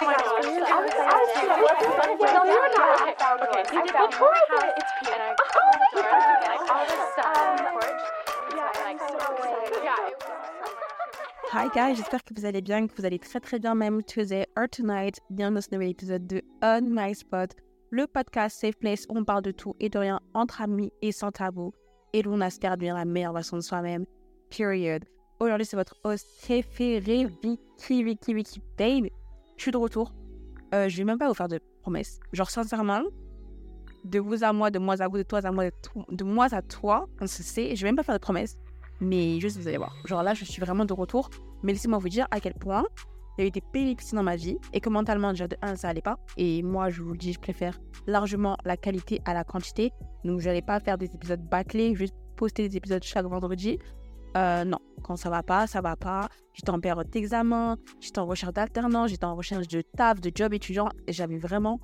Hi guys, j'espère que vous allez bien, que vous allez très très bien même today or tonight. Bienvenue dans ce nouvel épisode de On My Spot, le podcast Safe Place où on parle de tout et de rien entre amis et sans tabou et où on aspire à devenir la meilleure version de soi-même. Period. Aujourd'hui, c'est votre host préféré, Vicky, Vicky, Vicky, babe. Je suis de retour. Euh, je vais même pas vous faire de promesses. Genre, sincèrement, de vous à moi, de moi à vous, de toi à moi, de, moi à toi, on se sait. Je vais même pas faire de promesses. Mais juste, vous allez voir. Genre là, je suis vraiment de retour. Mais laissez-moi vous dire à quel point il y a dans ma vie et que mentalement, déjà de 1, ça allait pas. Et moi, je vous le dis, je préfère largement la qualité à la quantité. Donc, je n'allais pas faire des épisodes bâclés, juste poster des épisodes chaque vendredi. Euh, non, quand ça va pas, ça va pas. J'étais en période d'examen, j'étais en recherche d'alternance, j'étais en recherche de taf, de job étudiant. J'avais vraiment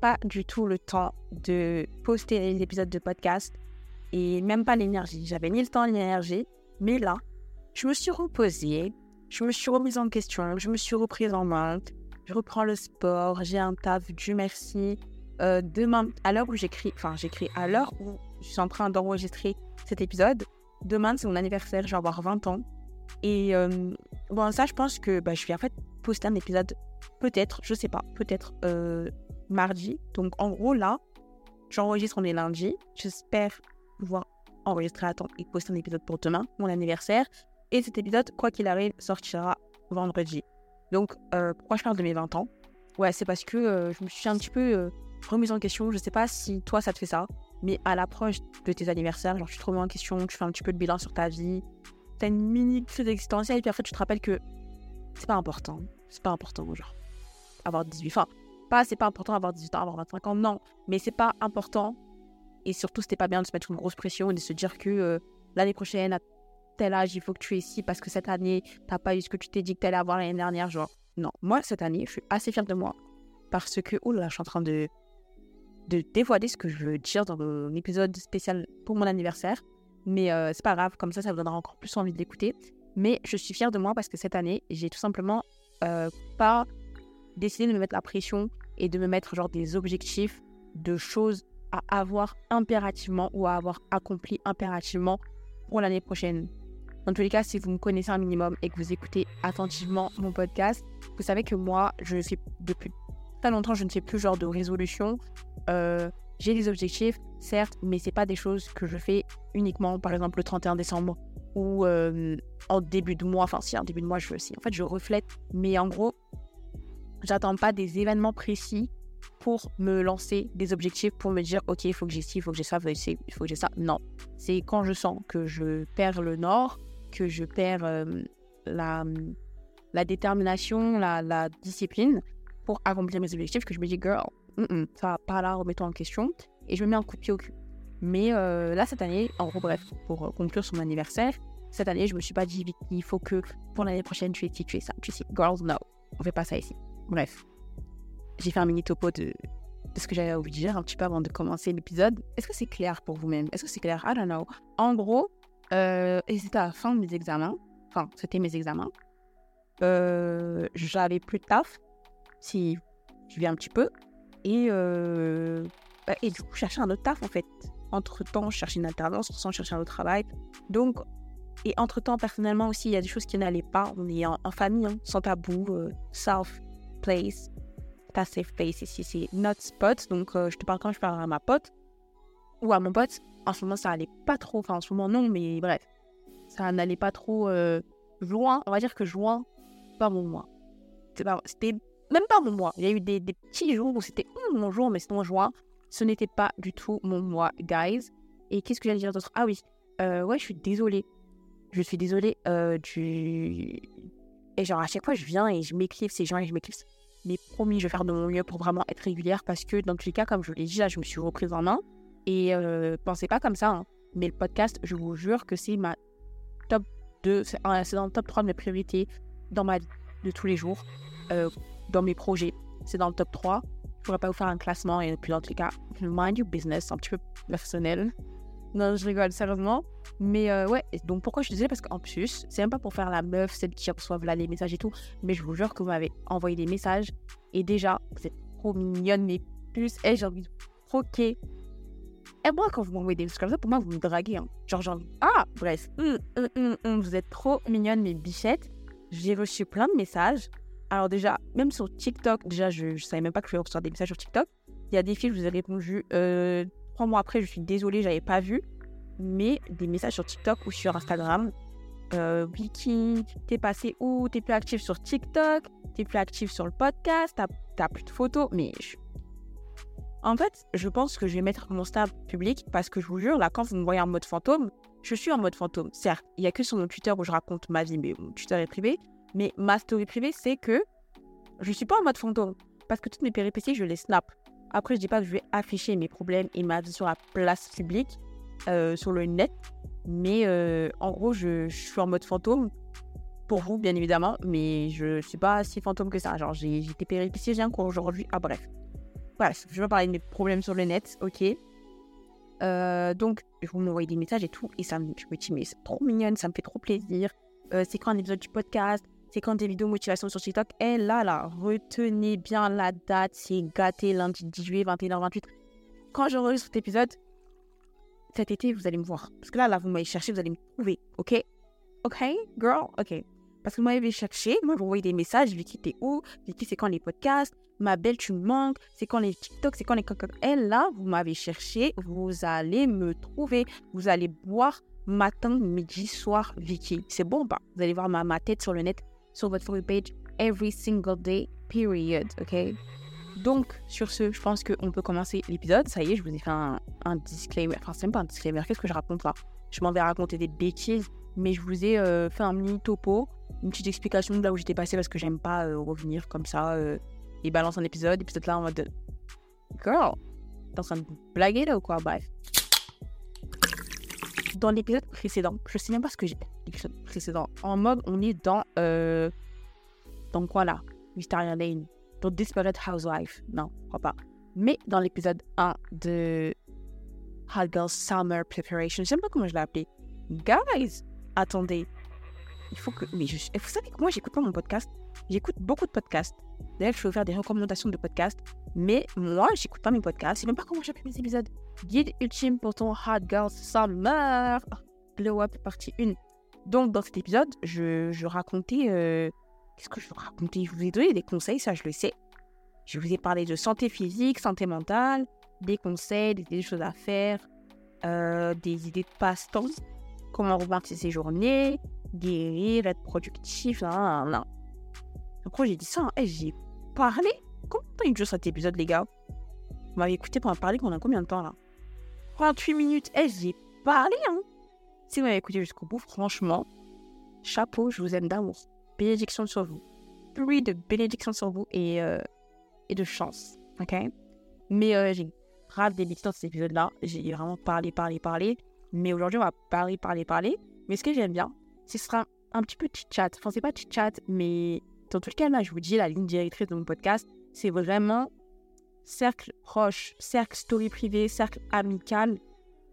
pas du tout le temps de poster les épisodes de podcast et même pas l'énergie. J'avais ni le temps ni l'énergie. Mais là, je me suis reposée, je me suis remise en question, je me suis reprise en main. Je reprends le sport, j'ai un taf, Dieu merci. Euh, demain, à l'heure où j'écris, enfin j'écris à l'heure où je suis en train d'enregistrer cet épisode, demain c'est mon anniversaire, je vais avoir 20 ans. Et euh, bon, ça, je pense que bah, je vais en fait poster un épisode, peut-être, je sais pas, peut-être euh, mardi. Donc en gros, là, j'enregistre, on est lundi. J'espère pouvoir enregistrer à temps et poster un épisode pour demain, mon anniversaire. Et cet épisode, quoi qu'il arrive, sortira vendredi. Donc, euh, pourquoi je parle de mes 20 ans? Ouais, c'est parce que je me suis un petit peu remise en question. Je sais pas si toi, ça te fait ça, mais à l'approche de tes anniversaires, genre, tu te remets en question, tu fais un petit peu de bilan sur ta vie, tu as une mini crise existentielle, et puis après, tu te rappelles que c'est pas important. C'est pas important, genre, avoir 18 Enfin, pas c'est pas important avoir 18 ans, avoir 25 ans, non, mais c'est pas important. Et surtout, c'était pas bien de se mettre une grosse pression et de se dire que l'année prochaine, à tel âge, il faut que tu aies ici parce que cette année, t'as pas eu ce que tu t'es dit que tu allais avoir l'année dernière. Genre, non. Moi, cette année, je suis assez fière de moi parce que, oh là, je suis en train de, de dévoiler ce que je veux dire dans un épisode spécial pour mon anniversaire. Mais euh, c'est pas grave, comme ça, ça vous donnera encore plus envie de l'écouter. Mais je suis fière de moi parce que cette année, j'ai tout simplement euh, pas décidé de me mettre la pression et de me mettre genre des objectifs de choses à avoir impérativement ou à avoir accompli impérativement pour l'année prochaine. Dans tous les cas, si vous me connaissez un minimum et que vous écoutez attentivement mon podcast, vous savez que moi, je fais depuis très longtemps, je ne fais plus genre de résolution. Euh, j'ai des objectifs, certes, mais c'est pas des choses que je fais uniquement, par exemple, le 31 décembre ou euh, en début de mois. Enfin, si, en début de mois, je veux aussi. En fait, je reflète, mais en gros, j'attends pas des événements précis pour me lancer des objectifs, pour me dire, OK, il faut que j'ai ci, il faut que j'ai ça, il faut que j'ai ça. Non. C'est quand je sens que je perds le nord, que je perds euh, la, la détermination, la, la, discipline pour accomplir mes objectifs, que je me dis, girl, ça va pas là, remets-toi en question. Et je me mets un coup de pied au cul. Mais euh, là, cette année, en gros, bref, pour euh, conclure son anniversaire, cette année, je me suis pas dit, il faut que pour l'année prochaine, tu es ci, tu es ça, tu sais. Girls, no, on fait pas ça ici. Bref, j'ai fait un mini topo de, de ce que j'avais envie de dire un petit peu avant de commencer l'épisode. Est-ce que c'est clair pour vous-même? Est-ce que c'est clair? I don't know. En gros, euh, c'était à la fin de mes examens. Enfin, c'était mes examens. J'avais plus de taf, si je viens un petit peu. Et, euh, bah, et du coup, je cherchais un autre taf en fait. Entre temps, je cherchais une alternance, sans chercher un autre travail. Donc, et entre temps, personnellement aussi, il y a des choses qui n'allaient pas. On est en, famille, hein, sans tabou, euh, safe place ta safe place ici, c'est notre spot. Donc, euh, je te parle quand je parle à ma pote ou à mon pote. En ce moment, ça allait pas trop. Enfin, en ce moment, non, mais bref. Ça n'allait pas trop euh, loin. On va dire que juin, pas mon mois. C'était même pas mon mois. Il y a eu des, petits jours où c'était mon jour, mais sinon, juin, ce n'était pas du tout mon mois, guys. Et qu'est-ce que j'allais dire d'autre? Ah oui, euh, ouais, je suis désolée. Je suis désolée du. Et genre, à chaque fois, je viens et je m'éclipse, ces gens et je m'éclipse. Mais promis, je vais faire de mon mieux pour vraiment être régulière parce que dans tous les cas, comme je l'ai dit, là, je me suis reprise en main. Et euh, pensez pas comme ça. Hein. Mais le podcast, je vous jure que c'est ma top 2, c'est dans le top 3 de mes priorités dans ma vie de tous les jours, euh, dans mes projets. C'est dans le top 3. Je pourrais pas vous faire un classement et puis dans tous les cas, mind your business, un petit peu personnel. Non, je rigole, sérieusement. Mais euh, ouais, donc pourquoi je désolée Parce qu'en plus, c'est même pas pour faire la meuf, celle qui reçoivent là les messages et tout. Mais je vous jure que vous m'avez envoyé des messages. Et déjà, vous êtes trop mignonne, mais plus, et j'ai envie de croquer. Et moi, quand vous m'envoyez des messages comme ça, pour moi, vous me draguez. Hein. Genre, envie. Ah, bref. Hum, hum, hum, vous êtes trop mignonne, mes bichettes. J'ai reçu plein de messages. Alors, déjà, même sur TikTok, déjà, je, je savais même pas que je vais recevoir des messages sur TikTok. Il y a des filles, je vous ai répondu euh, trois mois après, je suis désolée, j'avais pas vu. Mais des messages sur TikTok ou sur Instagram. Euh, Vicky, t'es passé où? T'es plus active sur TikTok? T'es plus active sur le podcast? T'as plus de photos? Mais en fait, je pense que je vais mettre mon stable public parce que je vous jure, là, quand vous me voyez en mode fantôme, je suis en mode fantôme. Certes, il n'y a que sur mon Twitter où je raconte ma vie, mais mon Twitter est privé. Mais ma story privée, c'est que je ne suis pas en mode fantôme parce que toutes mes péripéties, je les snap. Après, je dis pas que je vais afficher mes problèmes et ma vie sur la place publique, euh, sur le net. Mais euh, en gros, je, suis en mode fantôme. Pour vous, bien évidemment. Mais je ne suis pas si fantôme que ça. Genre, j'ai des péripéties, j'ai un cours aujourd'hui. Ah, bref. Voilà, je vais parler de mes problèmes sur le net, ok. Euh, donc, vous m'envoyez des messages et tout. Et ça, je me dis, mais c'est trop mignonne, ça me fait trop plaisir. c'est quand un épisode du podcast? C'est quand des vidéos motivation sur TikTok. Et là, là, retenez bien la date. C'est gâté lundi 10 juillet, 21h28. Quand j'enregistre cet épisode, cet été, vous allez me voir. Parce que là, là, vous m'avez cherché, vous allez me trouver. OK? OK, girl? OK. Parce que je vais chercher, moi, vous envoyez des messages. Vicky, t'es où? Vicky, c'est quand les podcasts? Ma belle, tu me manques. C'est quand les TikTok C'est quand les cocottes? Et là, vous m'avez cherché. Vous allez me trouver. Vous allez boire matin, midi, soir, Vicky. C'est bon pas? Vous allez voir ma, ma tête sur le net sur votre For page every single day, period, ok? Donc, sur ce, je pense qu'on peut commencer l'épisode. Ça y est, je vous ai fait un, disclaimer. Enfin, c'est même pas un disclaimer. Qu'est-ce que je raconte là? Je m'en vais raconter des bêtises, mais je vous ai euh, fait un mini topo, une petite explication de là où j'étais passé parce que j'aime pas euh, revenir comme ça euh, et balancer un épisode. Et peut-être là en mode Girl, t'es en train de blaguer là ou quoi? Bref. Dans l'épisode précédent, je sais même pas ce que j'ai précédent. En mode, on est dans. Euh, dans quoi là? Wisteria Lane. Dans Desperate Housewife. Non, crois pas. Mais dans l'épisode 1 de Hot Girl Summer Preparation. Je sais pas comment je l'ai appelé. Guys, attendez. Il faut que. Mais je... vous savez que moi, j'écoute pas mon podcast. J'écoute beaucoup de podcasts. D'ailleurs, je vais vous faire des recommandations de podcasts. Mais moi, j'écoute pas mes podcasts. Je sais même pas comment j'appelle mes épisodes. Guide ultime pour ton Hot Girl Summer. Glow Up partie 1. Donc, dans cet épisode, je, racontais. Euh, qu'est-ce que je vous racontais Je vous ai donné des conseils, ça je le sais. Je vous ai parlé de santé physique, santé mentale, des conseils, des, choses à faire, euh, des idées de passe-temps, comment repartir ses journées, guérir, être productif, là, là, Donc, j'ai dit ça, hein. j'ai parlé. Combien de temps il dure cet épisode, les gars? Vous m'avez écouté pour en parler pendant combien de temps, là? 38 minutes. Eh, j'ai parlé, hein si vous m'avez écouté jusqu'au bout, franchement, chapeau, je vous aime d'amour. Bénédiction sur vous. Pluie de bénédiction sur vous et, euh, et de chance. OK? Mais euh, j'ai grave débuté dans cet épisode-là. J'ai vraiment parlé, parlé, parlé. Mais aujourd'hui, on va parler, parler, parler. Mais ce que j'aime bien, ce sera un petit peu de chat. Enfin, c'est pas de chat, mais dans tout cas, là, je vous dis, la ligne directrice de mon podcast, c'est vraiment cercle proche, cercle story privé, cercle amical,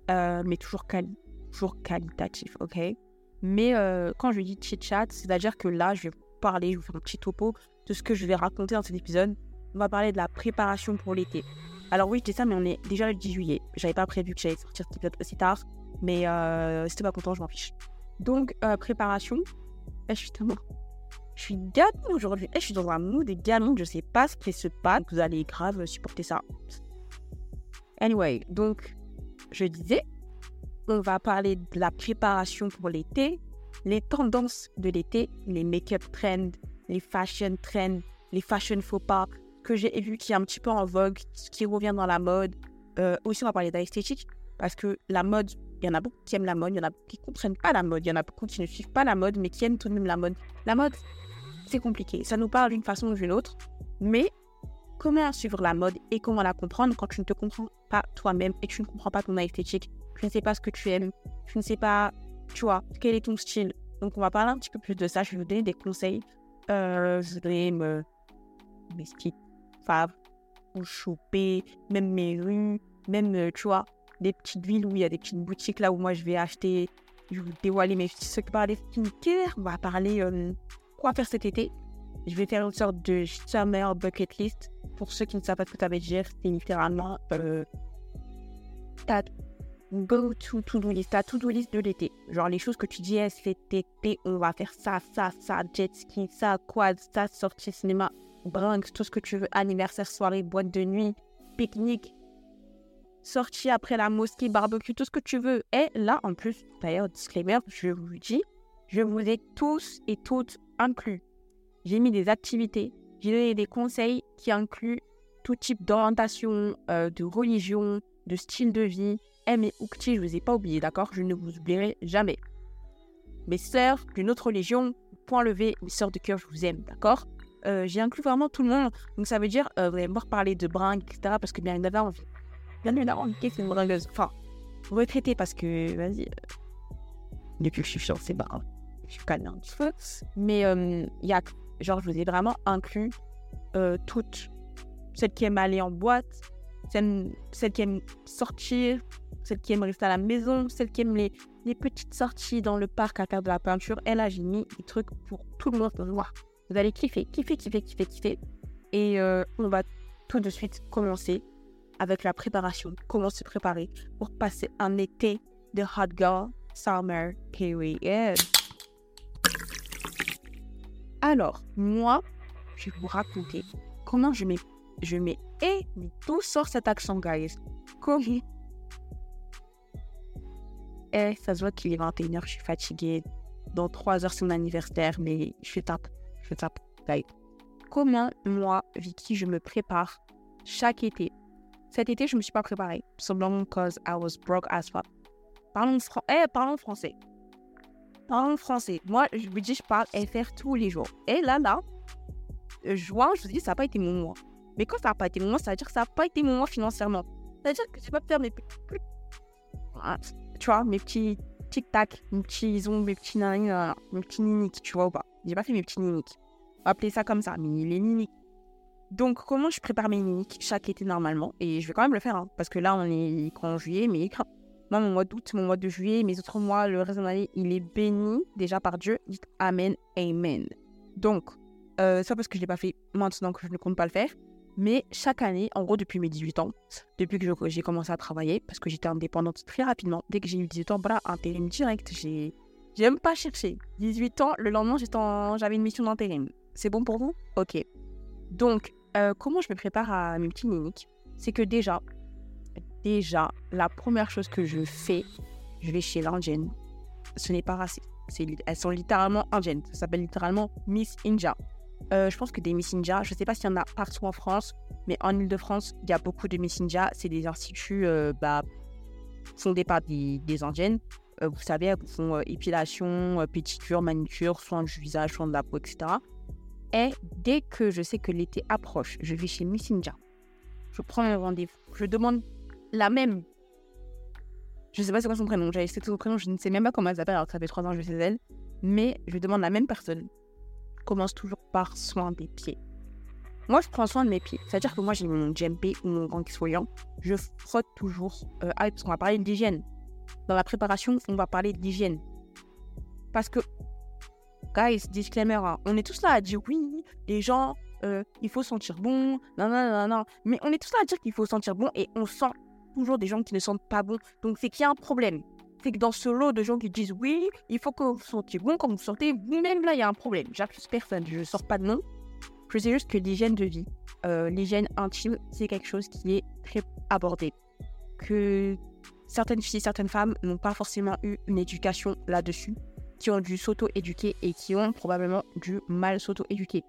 euh, mais toujours calme toujours qualitatif, ok? Mais euh, quand je dis chit-chat, c'est-à-dire que là, je vais vous parler, je vais vous faire un petit topo de ce que je vais raconter dans cet épisode. On va parler de la préparation pour l'été. Alors oui, je dis ça, mais on est déjà le 10 juillet. J'avais pas prévu que j'allais sortir cet aussi tard, mais euh, t'es pas content, je m'en fiche. Donc, euh, préparation. Eh, je suis tellement... Je suis gamine aujourd'hui. Eh, je suis dans un mood de gamine. Je sais pas ce qui se passe. Vous allez grave supporter ça. Anyway, donc, je disais, on va parler de la préparation pour l'été, les tendances de l'été, les make-up trends, les fashion trends, les fashion faux pas que j'ai vu qui est un petit peu en vogue, qui revient dans la mode. Euh, aussi, on va parler d'esthétique parce que la mode, il y en a beaucoup qui aiment la mode, il y en a beaucoup qui ne comprennent pas la mode, il y en a beaucoup qui ne suivent pas la mode mais qui aiment tout de même la mode. La mode, c'est compliqué, ça nous parle d'une façon ou d'une autre, mais comment suivre la mode et comment la comprendre quand tu ne te comprends pas toi-même et tu ne comprends pas ton esthétique je ne sais pas ce que tu aimes, je ne sais pas, tu vois, quel est ton style. Donc, on va parler un petit peu plus de ça. Je vais vous donner des conseils. Euh, je voudrais me. mes petites faves, ou choper, même mes rues, même, euh, tu vois, des petites villes où il y a des petites boutiques là où moi je vais acheter, je vais vous dévoiler mes petits des skincare. On va parler euh, quoi faire cet été. Je vais faire une sorte de summer bucket list. Pour ceux qui ne savent pas ça veut dire, c'est littéralement euh, ta go to to-do list, ta to-do list de l'été. Genre les choses que tu dis, cet été, on va faire ça, ça, ça, jet ski, ça, quad, ça, sortie cinéma, brunch, tout ce que tu veux, anniversaire, soirée, boîte de nuit, pique-nique, sortie après la mosquée, barbecue, tout ce que tu veux. Et là, en plus, d'ailleurs, disclaimer, je vous dis, je vous ai tous et toutes inclus. J'ai mis des activités, j'ai donné des conseils qui incluent tout type d'orientation, euh, de religion, de style de vie. Eh mais Oukti, je vous ai pas oublié, d'accord? Je ne vous oublierai jamais. Mes sœurs d'une autre religion, point levé, mes sœurs de cœur, je vous aime, d'accord? Euh, J'ai inclus vraiment tout le monde. Donc ça veut dire, euh, vous allez me reparler de bringue, etc. Parce que bien évidemment, bien évidemment, c'est une bringueuse. Enfin, retraité parce que, vas-y, euh, depuis que je suis fiancée, bah, je suis calme un petit peu. Mais il y a, genre, je vous ai vraiment inclus toutes. Celles qui aiment aller en boîte, celles, qui aiment sortir, celles qui aiment rester à la maison, celles qui aiment les, petites sorties dans le parc à faire de la peinture. Et là, j'ai mis des trucs pour tout le monde. Vous allez kiffer, kiffer, kiffer, kiffer, kiffer. Et euh, on va tout de suite commencer avec la préparation. Comment se préparer pour passer un été de hot girl summer period? Alors, moi, je vais vous raconter comment je mets je mets et tout sort cet accent, guys? Comment? Eh, ça se voit qu'il est 21h, je suis fatiguée. Dans 3 heures, c'est mon anniversaire, mais je tape. Je tape. Guys. Comment, moi, Vicky, je me prépare chaque été? Cet été, je ne me suis pas préparée. Simplement because I was broke as fuck. Parlons, eh, parlons français. Parlons français. Moi, je vous dis, je parle FR tous les jours. Et là, là, juin, je vous dis, ça n'a pas été mon mois. Mais quand ça n'a pas été mon ça veut dire que ça n'a pas été mon mois financièrement. Ça veut dire que je pas faire mes petits. Tu vois, mes petits tic-tac, mes petits zooms, mes petits nani, mes petits niniques, tu vois ou pas? J'ai pas fait mes petits niniques. On va appeler ça comme ça, mais les niniques. Donc, comment je prépare mes niniques chaque été normalement? Et je vais quand même le faire, hein, parce que là, on est en juillet, mais mon mois d'août, mon mois de juillet, mes autres mois, le reste de l'année, il est béni déjà par Dieu. Dites Amen, Amen. Donc, euh, ça parce que je ne l'ai pas fait maintenant que je ne compte pas le faire. Mais chaque année, en gros depuis mes 18 ans, depuis que j'ai commencé à travailler, parce que j'étais indépendante très rapidement, dès que j'ai eu 18 ans, voilà, intérim direct, j'ai même pas cherché. 18 ans, le lendemain, j'avais une mission d'intérim. C'est bon pour vous? Ok. Donc, euh, comment je me prépare à mes petits mimiques? C'est que déjà, déjà, la première chose que je fais, je vais chez l'indienne. Ce n'est pas raciste. Elles sont littéralement indiennes. Ça s'appelle littéralement Miss India. Euh, je pense que des Miss Ninja, je ne sais pas s'il y en a partout en France, mais en Ile-de-France, il y a beaucoup de Miss Ninja. C'est des instituts euh, bah, fondés par des, Indiennes. Euh, vous savez, elles font épilation, pédicure, manicure, soins du visage, soins de la peau, etc. Et dès que je sais que l'été approche, je vais chez Miss Ninja. Je prends un rendez-vous. Je demande la même. Je sais pas c'est quoi son prénom. J'ai essayé son prénom, je ne sais même pas comment elle s'appelle alors que ça fait trois ans que je sais elle. Mais je demande la même personne commence toujours par soin des pieds. Moi, je prends soin de mes pieds. C'est-à-dire que moi, j'ai mon GMP ou mon gant exfoliant. Je frotte toujours. Euh, ah, parce qu'on va parler d'hygiène. Dans la préparation, on va parler d'hygiène. Parce que, guys, disclaimer, hein, on est tous là à dire oui, les gens, euh, il faut sentir bon, non, non, non, non. Mais on est tous là à dire qu'il faut sentir bon et on sent toujours des gens qui ne sentent pas bon. Donc, c'est qu'il y a un problème c'est que dans ce lot de gens qui disent oui, il faut que vous sentiez bon, quand vous sortez, vous-même là, il y a un problème. J'accuse personne, je ne sors pas de nom. Je sais juste que l'hygiène de vie, euh, l'hygiène intime, c'est quelque chose qui est très abordé. Que certaines filles, certaines femmes n'ont pas forcément eu une éducation là-dessus, qui ont dû s'auto-éduquer et qui ont probablement dû mal s'auto-éduquer.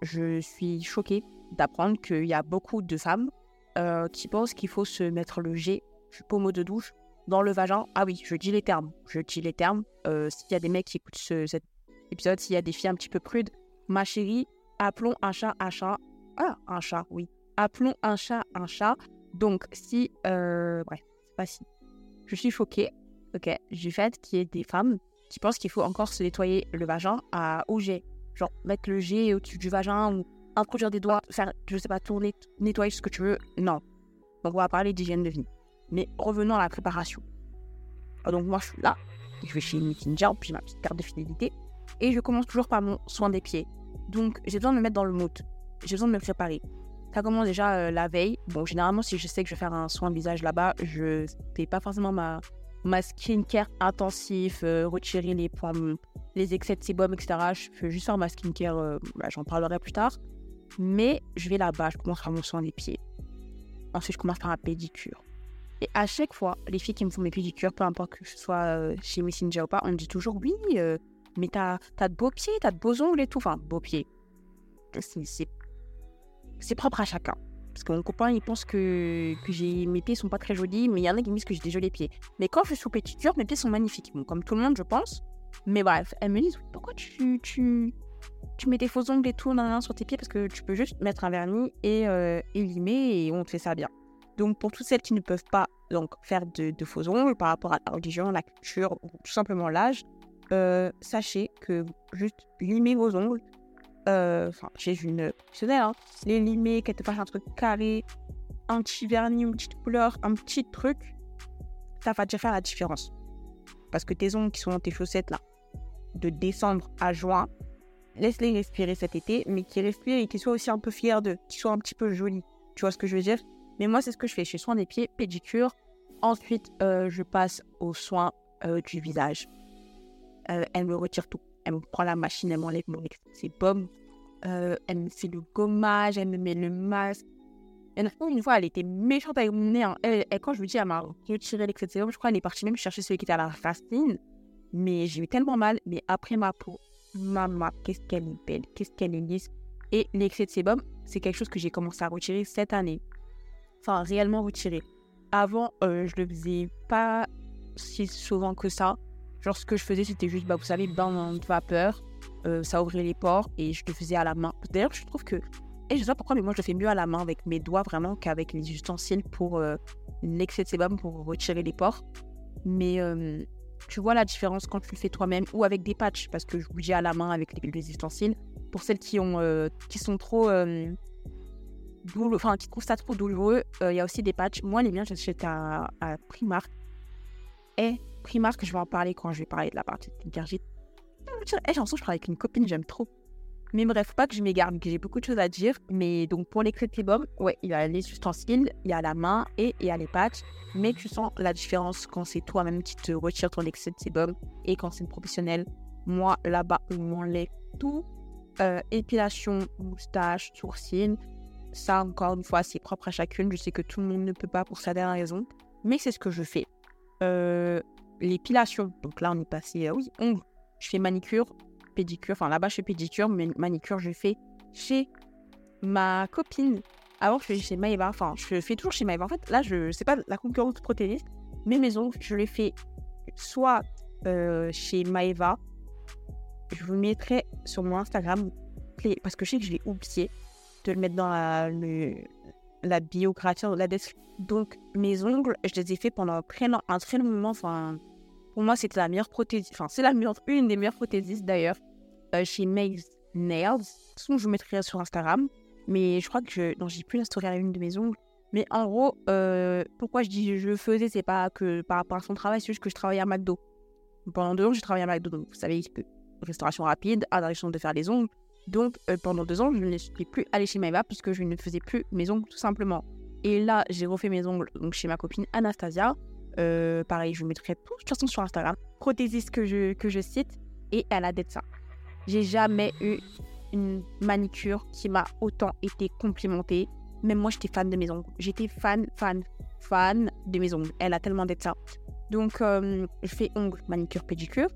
Je suis choquée d'apprendre qu'il y a beaucoup de femmes euh, qui pensent qu'il faut se mettre le G, pommeau de douche, dans le vagin. Ah oui, je dis les termes. Je dis les termes. Euh, s'il y a des mecs qui écoutent cet épisode, s'il y a des filles un petit peu prudes, ma chérie, appelons un chat un chat. Ah, un chat, oui. Appelons un chat un chat. Donc, si. Euh, bref, c'est pas si. Je suis choquée, ok, du fait qu'il y ait des femmes qui pensent qu'il faut encore se nettoyer le vagin à, au jet. Genre, mettre le jet au-dessus du vagin ou introduire des doigts, faire, je sais pas, tourner, nettoyer ce que tu veux. Non. Donc, on va parler d'hygiène de vie. Mais revenons à la préparation. Ah, donc moi, je suis là, je vais chez Ninja, puis j'ai ma petite carte de fidélité, et je commence toujours par mon soin des pieds. Donc j'ai besoin de me mettre dans le mood, j'ai besoin de me préparer. Ça commence déjà euh, la veille. Bon, généralement, si je sais que je vais faire un soin visage là-bas, je fais pas forcément ma, ma skincare intensif, euh, retirer les points, les excès de sébum, etc. Je fais juste faire ma skincare, euh, bah, j'en parlerai plus tard. Mais je vais là-bas, je commence par mon soin des pieds. Ensuite, je commence par un pédicure. Et à chaque fois, les filles qui me font mes pédicures, peu importe que je sois chez Messenger ou pas, on me dit toujours oui, mais t'as as de beaux pieds, t'as de beaux ongles et tout. Enfin, beaux pieds. C'est propre à chacun. Parce que mon copain, il pense que, que mes pieds sont pas très jolis, mais il y en a qui me disent que j'ai des jolis pieds. Mais quand je suis sous pédicure, mes pieds sont magnifiques. comme tout le monde, je pense. Mais bref, elles me disent pourquoi tu, tu, tu mets des faux ongles et tout sur tes pieds Parce que tu peux juste mettre un vernis et, euh, et limer et on te fait ça bien. Donc, pour toutes celles qui ne peuvent pas donc, faire de, faux ongles par rapport à la religion, la culture ou tout simplement l'âge, euh, sachez que juste limer vos ongles, euh, enfin, j'ai une professionnelle, hein, les limer, qu'elle te fasse un truc carré, un petit vernis, une petite couleur, un petit truc, ça va déjà faire la différence. Parce que tes ongles qui sont dans tes chaussettes là, de décembre à juin, laisse-les respirer cet été, mais qu'ils respirent et qu'ils soient aussi un peu fiers d'eux, qu'ils soient un petit peu jolis. Tu vois ce que je veux dire? Mais moi, c'est ce que je fais. Je fais soin des pieds, pédicure. Ensuite, euh, je passe aux soins euh, du visage. Euh, elle me retire tout. Elle me prend la machine, elle m'enlève mon c'est pommes. elle me fait le gommage, elle me met le masque. Une fois, elle était méchante avec mon nez. Hein. Et, quand je lui dis, elle m'a retiré l'excès de sérum, je crois qu'elle est partie même chercher celui qui était à la racine. Mais j'ai eu tellement mal. Mais après ma peau, maman, qu'est-ce qu'elle est belle, qu'est-ce qu'elle est lisse. Et l'excès de sébum, c'est quelque chose que j'ai commencé à retirer cette année enfin réellement retiré. Avant, euh, je le faisais pas si souvent que ça. Genre, ce que je faisais, c'était juste, bah, vous savez, bain de vapeur, euh, ça ouvrait les pores et je le faisais à la main. D'ailleurs, je trouve que, et je sais pas pourquoi, mais moi, je le fais mieux à la main avec mes doigts vraiment qu'avec les ustensiles pour euh, l'excès de sébum pour retirer les pores. Mais tu vois la différence quand tu le fais toi-même ou avec des patchs parce que je bougeais à la main avec les, les ustensiles. Pour celles qui, ont, qui sont trop enfin, qui trouve ça trop douloureux, euh, il y a aussi des patchs. Moi, les miens, j'achète à, à Primark. Et Primark, je vais en parler quand je vais parler de la partie skincare. J'ai j'ai l'impression que je parle avec une copine, j'aime trop. Mais bref, pas que je m'égare, que j'ai beaucoup de choses à dire. Mais donc, pour les crêtes ouais, il y a les ustensiles, il y a la main et il y a les patchs. Mais tu sens la différence quand c'est toi-même qui te retire ton excès de sébum et quand c'est une professionnelle. Moi, là-bas, on m'enlève tout. Euh, épilation, moustache, sourcils. Ça, encore une fois, c'est propre à chacune. Je sais que tout le monde ne peut pas pour sa dernière raison. Mais c'est ce que je fais. Euh, l'épilation. Donc là, on est passé, euh, oui, ongles. Je fais manicure, pédicure. Enfin, là-bas, je fais pédicure, mais manicure, je fais chez ma copine. Avant, je faisais chez Maeva. Enfin, je fais toujours chez Maeva. En fait, là, je sais pas la concurrence protéiniste, mes ongles, je les fais soit euh, chez Maeva. Je vous mettrai sur mon Instagram parce que je sais que je l'ai oublié de le mettre dans la, le, la la description. Donc, mes ongles, je les ai fait pendant un très long moment. Enfin, pour moi, c'était la meilleure prothèse. Enfin, c'est la meilleure, une des meilleures prothésistes d'ailleurs, euh, chez Maze Nails. Sinon, je vous mettrai sur Instagram. Mais je crois que je. Non, j'ai plus la story à une de mes ongles. Mais en gros, euh, pourquoi je dis je faisais, c'est pas que par rapport à son travail, c'est juste que je travaillais à McDo. Pendant deux ans, j'ai travaillé à McDo. Donc, vous savez, restauration rapide, la de faire les ongles. Donc euh, pendant deux ans, je ne suis plus allée chez Maeva puisque je ne faisais plus mes ongles tout simplement. Et là, j'ai refait mes ongles donc chez ma copine Anastasia. Euh, pareil, je mettrai tout de toute façon sur Instagram. Prothésiste que je, que je cite et elle a d'être ça. J'ai jamais eu une manicure qui m'a autant été complimentée. Même moi, j'étais fan de mes ongles. J'étais fan, fan, fan de mes ongles. Elle a tellement d'être ça. Donc, euh, je fais ongles, manicure, pédicure.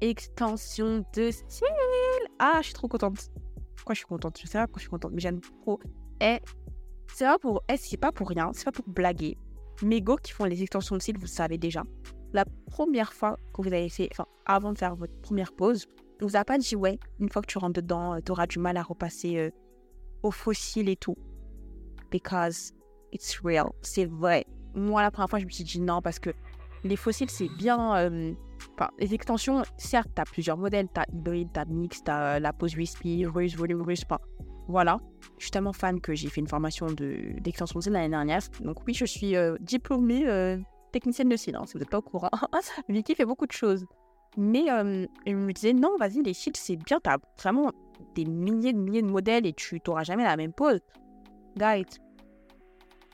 Extension de style. Ah, je suis trop contente. Pourquoi je suis contente? Je sais pas pourquoi je suis contente, mais j'aime trop. Et c'est pas pour, eh, c'est pas pour rien, c'est pas pour blaguer. Mes go qui font les extensions de cils, vous le savez déjà. La première fois que vous avez fait, enfin, avant de faire votre première pause, on vous a pas dit, ouais, une fois que tu rentres dedans, euh, tu auras du mal à repasser euh, au fossile et tout. Because it's real. C'est vrai. Moi, la première fois, je me suis dit non, parce que les fossiles, c'est bien. Euh, Enfin, les extensions, certes, tu as plusieurs modèles. Tu as hybride, tu as mix, tu as la pose USB, russe, volume russe. Pas. Voilà. Je suis tellement fan que j'ai fait une formation d'extension de, l'année dernière. Donc oui, je suis euh, diplômée euh, technicienne de hein, si vous n'êtes pas au courant. Vicky fait beaucoup de choses. Mais euh, me disait, non, vas-y, les cils, c'est bien, t'as vraiment des milliers de milliers de modèles et tu n'auras jamais la même pose. Guys,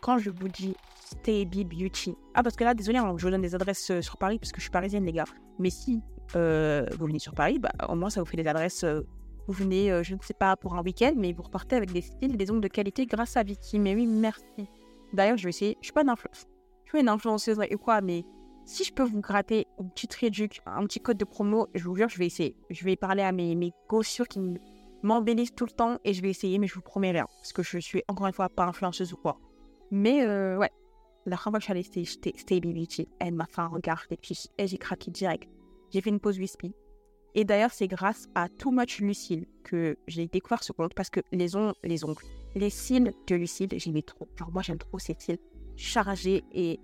quand je vous dis Stay Beauty. Ah, parce que là, désolé, hein, je vous donne des adresses sur Paris parce que je suis parisienne, les gars. Mais si vous venez sur Paris, bah, au moins, ça vous fait des adresses vous venez, euh, je ne sais pas, pour un week-end, mais vous repartez avec des styles, des ongles de qualité grâce à Vicky. Mais oui, merci. D'ailleurs, je vais essayer. Je suis pas une influenceuse. Je suis une influenceuse et quoi, mais si je peux vous gratter une petite réduction, un petit code de promo, je vous jure, je vais essayer. Je vais parler à mes, mes gossures qui m'embellissent tout le temps et je vais essayer, mais je vous promets rien. Parce que je suis encore une fois pas influenceuse ou quoi. Mais euh, ouais, la première fois que je suis allée chez Stay Beauty, elle m'a fait un regard et j'ai craqué direct. J'ai fait une pause wispy. Et d'ailleurs, c'est grâce à Too Much Lucille que j'ai découvert ce compte parce que les, ongles, les ongles, les cils de Lucille, j'aimais trop. Genre, moi, j'aime trop ces cils chargés et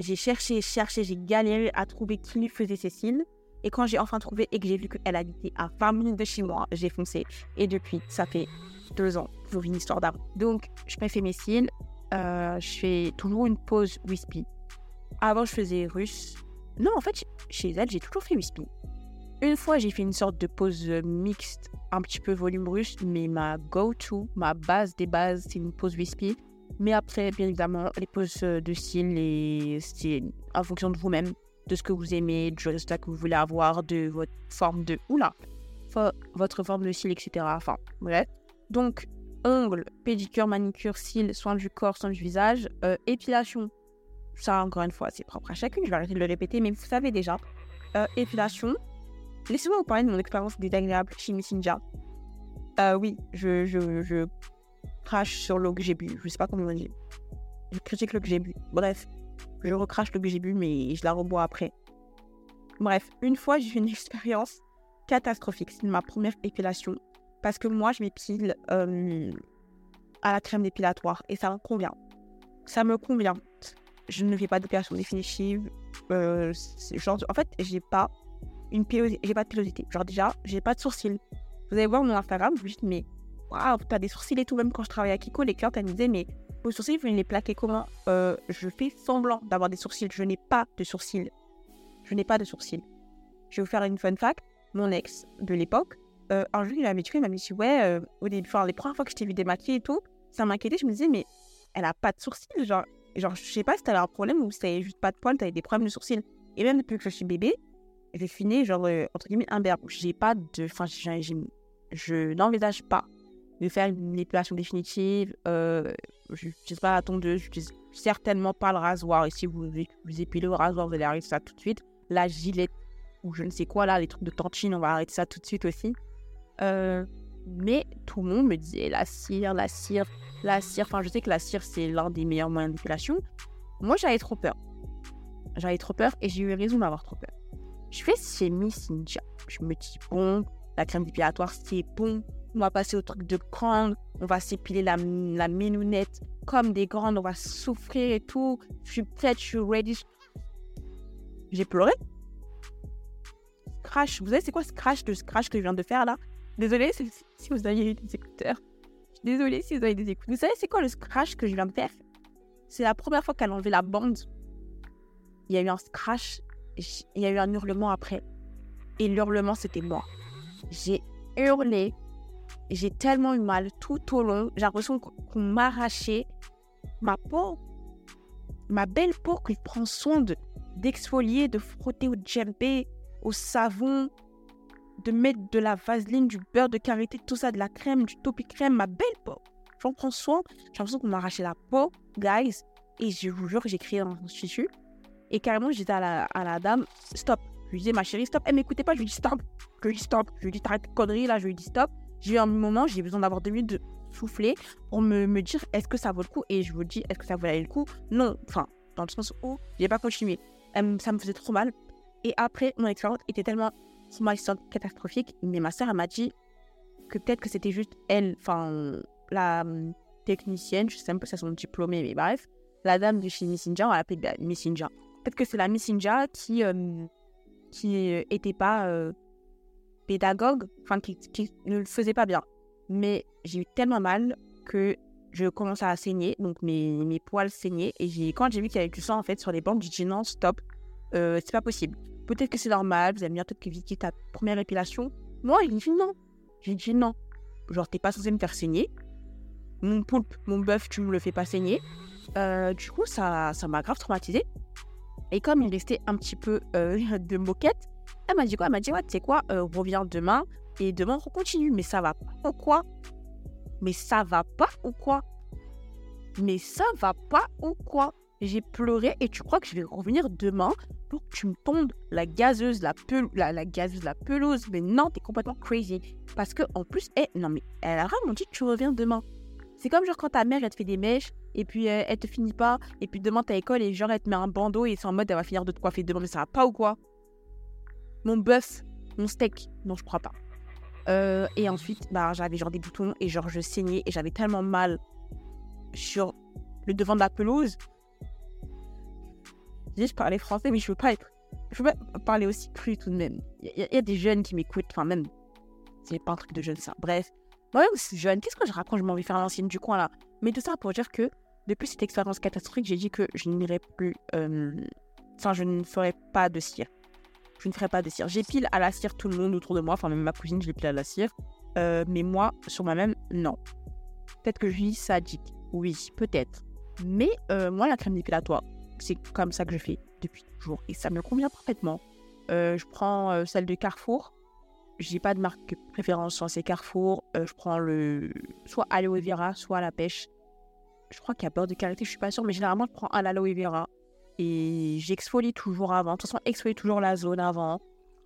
j'ai cherché, cherché, j'ai galéré à trouver qui lui faisait ses cils. Et quand j'ai enfin trouvé et que j'ai vu qu'elle habitait à 20 minutes de chez moi, j'ai foncé. Et depuis, ça fait deux ans pour une histoire d'arbre. Donc, je fais mes cils. Euh, je fais toujours une pause wispy. Avant, je faisais russe. Non, en fait, chez elle, j'ai toujours fait wispy. Une fois, j'ai fait une sorte de pause euh, mixte, un petit peu volume russe, mais ma go-to, ma base des bases, c'est une pause wispy. Mais après, bien évidemment, les poses euh, de style, c'est en fonction de vous-même, de ce que vous aimez, du résultat que vous voulez avoir, de votre forme de. Oula Votre forme de cils, etc. Enfin, bref. Donc, ongles, pédicure, manicure, cils, soins du corps, soins du visage, euh, épilation. Ça, encore une fois, c'est propre à chacune. Je vais arrêter de le répéter, mais vous savez déjà. épilation, Laissez-moi vous parler de mon expérience désagréable chez Ninja. Euh, oui, je, je, je crache sur l'eau que j'ai bu. Je sais pas comment on dit. Je critique l'eau que j'ai bu. Bref, je recrache l'eau que j'ai bu, mais je la rebois après. Bref, une fois, j'ai eu une expérience catastrophique. C'est ma première épilation. Parce que moi, je m'épile euh, à la crème dépilatoire. Et ça me convient. Ça me convient. Je ne fais pas d'épilation définitive. Euh, genre, en fait, j'ai pas une j'ai pas de pilosité. Genre déjà, j'ai pas de sourcils. Vous allez voir mon Instagram, vous dites mais waouh, t'as des sourcils et tout. Même quand je travaillais à Kiko, les clientes elles me disaient mais vos sourcils, vous les plaquer comment? Euh, Je fais semblant d'avoir des sourcils. Je n'ai pas de sourcils. Je n'ai pas de sourcils. Je vais vous faire une fun fact. Mon ex de l'époque, euh, un jour il m'a il m'a dit ouais, euh, au début, enfin les premières fois que je t'ai vu démaquiller et tout, ça m'inquiétait. Je me disais mais elle a pas de sourcils, genre, genre je sais pas si t'avais un problème ou si t'avais juste pas de poils, t'avais des problèmes de sourcils. Et même depuis que je suis bébé, j'ai fini, genre, euh, entre guillemets, un berbe. J'ai pas de. Enfin, je n'envisage pas de faire une épilation définitive. Euh, je sais pas la tondeuse, je n'utilise certainement pas le rasoir. Et si vous, vous épilez au rasoir, vous allez arrêter ça tout de suite. La gilet ou je ne sais quoi, là, les trucs de tantine, on va arrêter ça tout de suite aussi. Euh, mais tout le monde me disait la cire, la cire, la cire. Enfin, je sais que la cire, c'est l'un des meilleurs moyens d'épilation. Moi, j'avais trop peur. J'avais trop peur et j'ai eu raison d'avoir trop peur. Je fais Miss Ninja. Je me dis, bon, la crème dépilatoire, c'est bon. On va passer au truc de grande. On va s'épiler la, la minounette comme des grandes. On va souffrir et tout. Je suis prête, je suis ready. J'ai pleuré. Crash. Vous savez, c'est quoi ce crash ce crash que je viens de faire là? Désolée si, vous avez des écouteurs. Désolée si vous avez des écouteurs. Vous savez, c'est quoi le scratch que je viens de faire? C'est la première fois qu'elle a enlevé la bande. Il y a eu un scratch il y a eu un hurlement après. Et l'hurlement, c'était moi. J'ai hurlé. J'ai tellement eu mal tout au long. J'ai l'impression qu'on m'arrachait ma peau. Ma belle peau qui prend soin d'exfolier, de, frotter au djembé, au savon, de mettre de la vaseline, du beurre de karité, tout ça, de la crème, du topi crème, ma belle peau. J'en prends soin. J'ai l'impression qu'on m'a arraché la peau, guys. Et je vous jure, j'ai crié dans un tissu. Et carrément, je disais à la, à la dame, stop. Je lui disais, ma chérie, stop. Elle m'écoutait pas, je lui dis stop. Je lui dis stop. Je lui dis, t'arrêtes de conneries là, je lui dis stop. J'ai eu un moment, j'ai besoin d'avoir deux minutes de souffler pour me, me dire, est-ce que ça vaut le coup? Et je vous dis, est-ce que ça valait le coup? Non. Enfin, dans le sens où j'ai pas continué. ça me faisait trop mal. Et après, mon expérience était tellement catastrophique. Mais ma soeur, elle m'a dit que peut-être que c'était juste elle, enfin, la hum, technicienne, je sais pas si c'est son diplômé, mais bref, la dame de chez Messenger, on l'appelait bah, Messenger. Peut-être que c'est la Miss India qui euh, qui était pas euh, pédagogue, enfin qui, ne le faisait pas bien. Mais j'ai eu tellement mal que je commençais à saigner, donc mes, mes poils saignaient. Et quand j'ai vu qu'il y avait du sang en fait sur les bandes, j'ai dit non, stop, euh, c'est pas possible. Peut-être que c'est normal, vous allez me dire peut-être que c'est ta première épilation. Moi, j'ai dit non. J'ai dit non. Genre, t'es pas censé me faire saigner. Mon poulpe, mon bœuf, tu me le fais pas saigner. Euh, du coup, ça, ça m'a grave traumatisé. Et comme il restait un petit peu euh, de moquette, elle m'a dit quoi? Elle m'a dit, tu sais quoi, reviens demain et demain on continue. Mais ça va pas ou quoi? Mais ça va pas ou quoi? Mais ça va pas ou quoi? J'ai pleuré et tu crois que je vais revenir demain pour que tu me tondes la gazeuse, la, la, la gazeuse, la pelouse. Mais non, t'es complètement crazy. Parce que en plus, elle, non mais elle a vraiment dit tu reviens demain. C'est comme genre quand ta mère, elle te fait des mèches et puis elle te finit pas et puis demain t'as école et genre elle te met un bandeau et c'est en mode elle va finir de te coiffer demain mais ça va pas ou quoi? Mon bœuf, mon steak, non je crois pas. Euh, et ensuite, bah, j'avais genre des boutons et genre je saignais et j'avais tellement mal sur le devant de la pelouse. J'ai je parlais français, mais je veux pas être. Je veux pas parler aussi cru tout de même. Il y, a des jeunes qui m'écoutent, enfin même. C'est pas un truc de jeune ça. Bref. Moi aussi jeune, qu'est-ce que je raconte? Je m'en vais faire l'ancienne du coin là. Mais tout ça pour dire que depuis cette expérience catastrophique, j'ai dit que je n'irai plus. Euh, enfin, je ne ferai pas de cire je ne ferai pas de cire. J'épile à la cire tout le monde autour de moi, enfin même ma cousine, je l'épile à la cire. Euh, mais moi, sur moi-même, non. Peut-être que je suis sadique. Oui, peut-être. Mais euh, moi, la crème dépilatoire, c'est comme ça que je fais depuis toujours. Et ça me convient parfaitement. Euh, je prends celle de Carrefour. J'ai pas de marque préférence sur ces Carrefour. je prends le soit aloe vera, soit la pêche. Je crois qu'il y a beurre de karité, je suis pas sûre, mais généralement je prends un aloe vera. Et j'exfolie toujours avant. De toute façon, exfolie toujours la zone avant.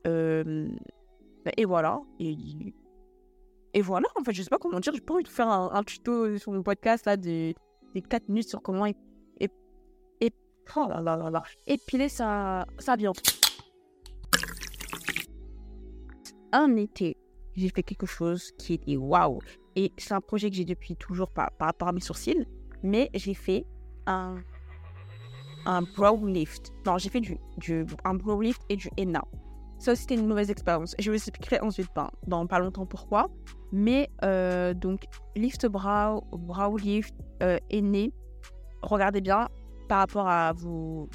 Euh, et voilà. Et, voilà, en fait, je sais pas comment dire. J'ai pas envie de faire un, tuto sur mon podcast là des, des 4 minutes sur comment et, et, et oh là là là, épiler sa, sa viande. Un été, j'ai fait quelque chose qui était waouh. Et c'est un projet que j'ai depuis toujours par, par rapport à mes sourcils. Mais j'ai fait un un brow lift. Non, j'ai fait du, du, un brow lift et du henna. Ça aussi, c'était une mauvaise expérience. Je vous expliquerai ensuite ben, dans pas longtemps pourquoi. Mais euh, donc, lift brow, brow lift, euh. Regardez bien par rapport à vos,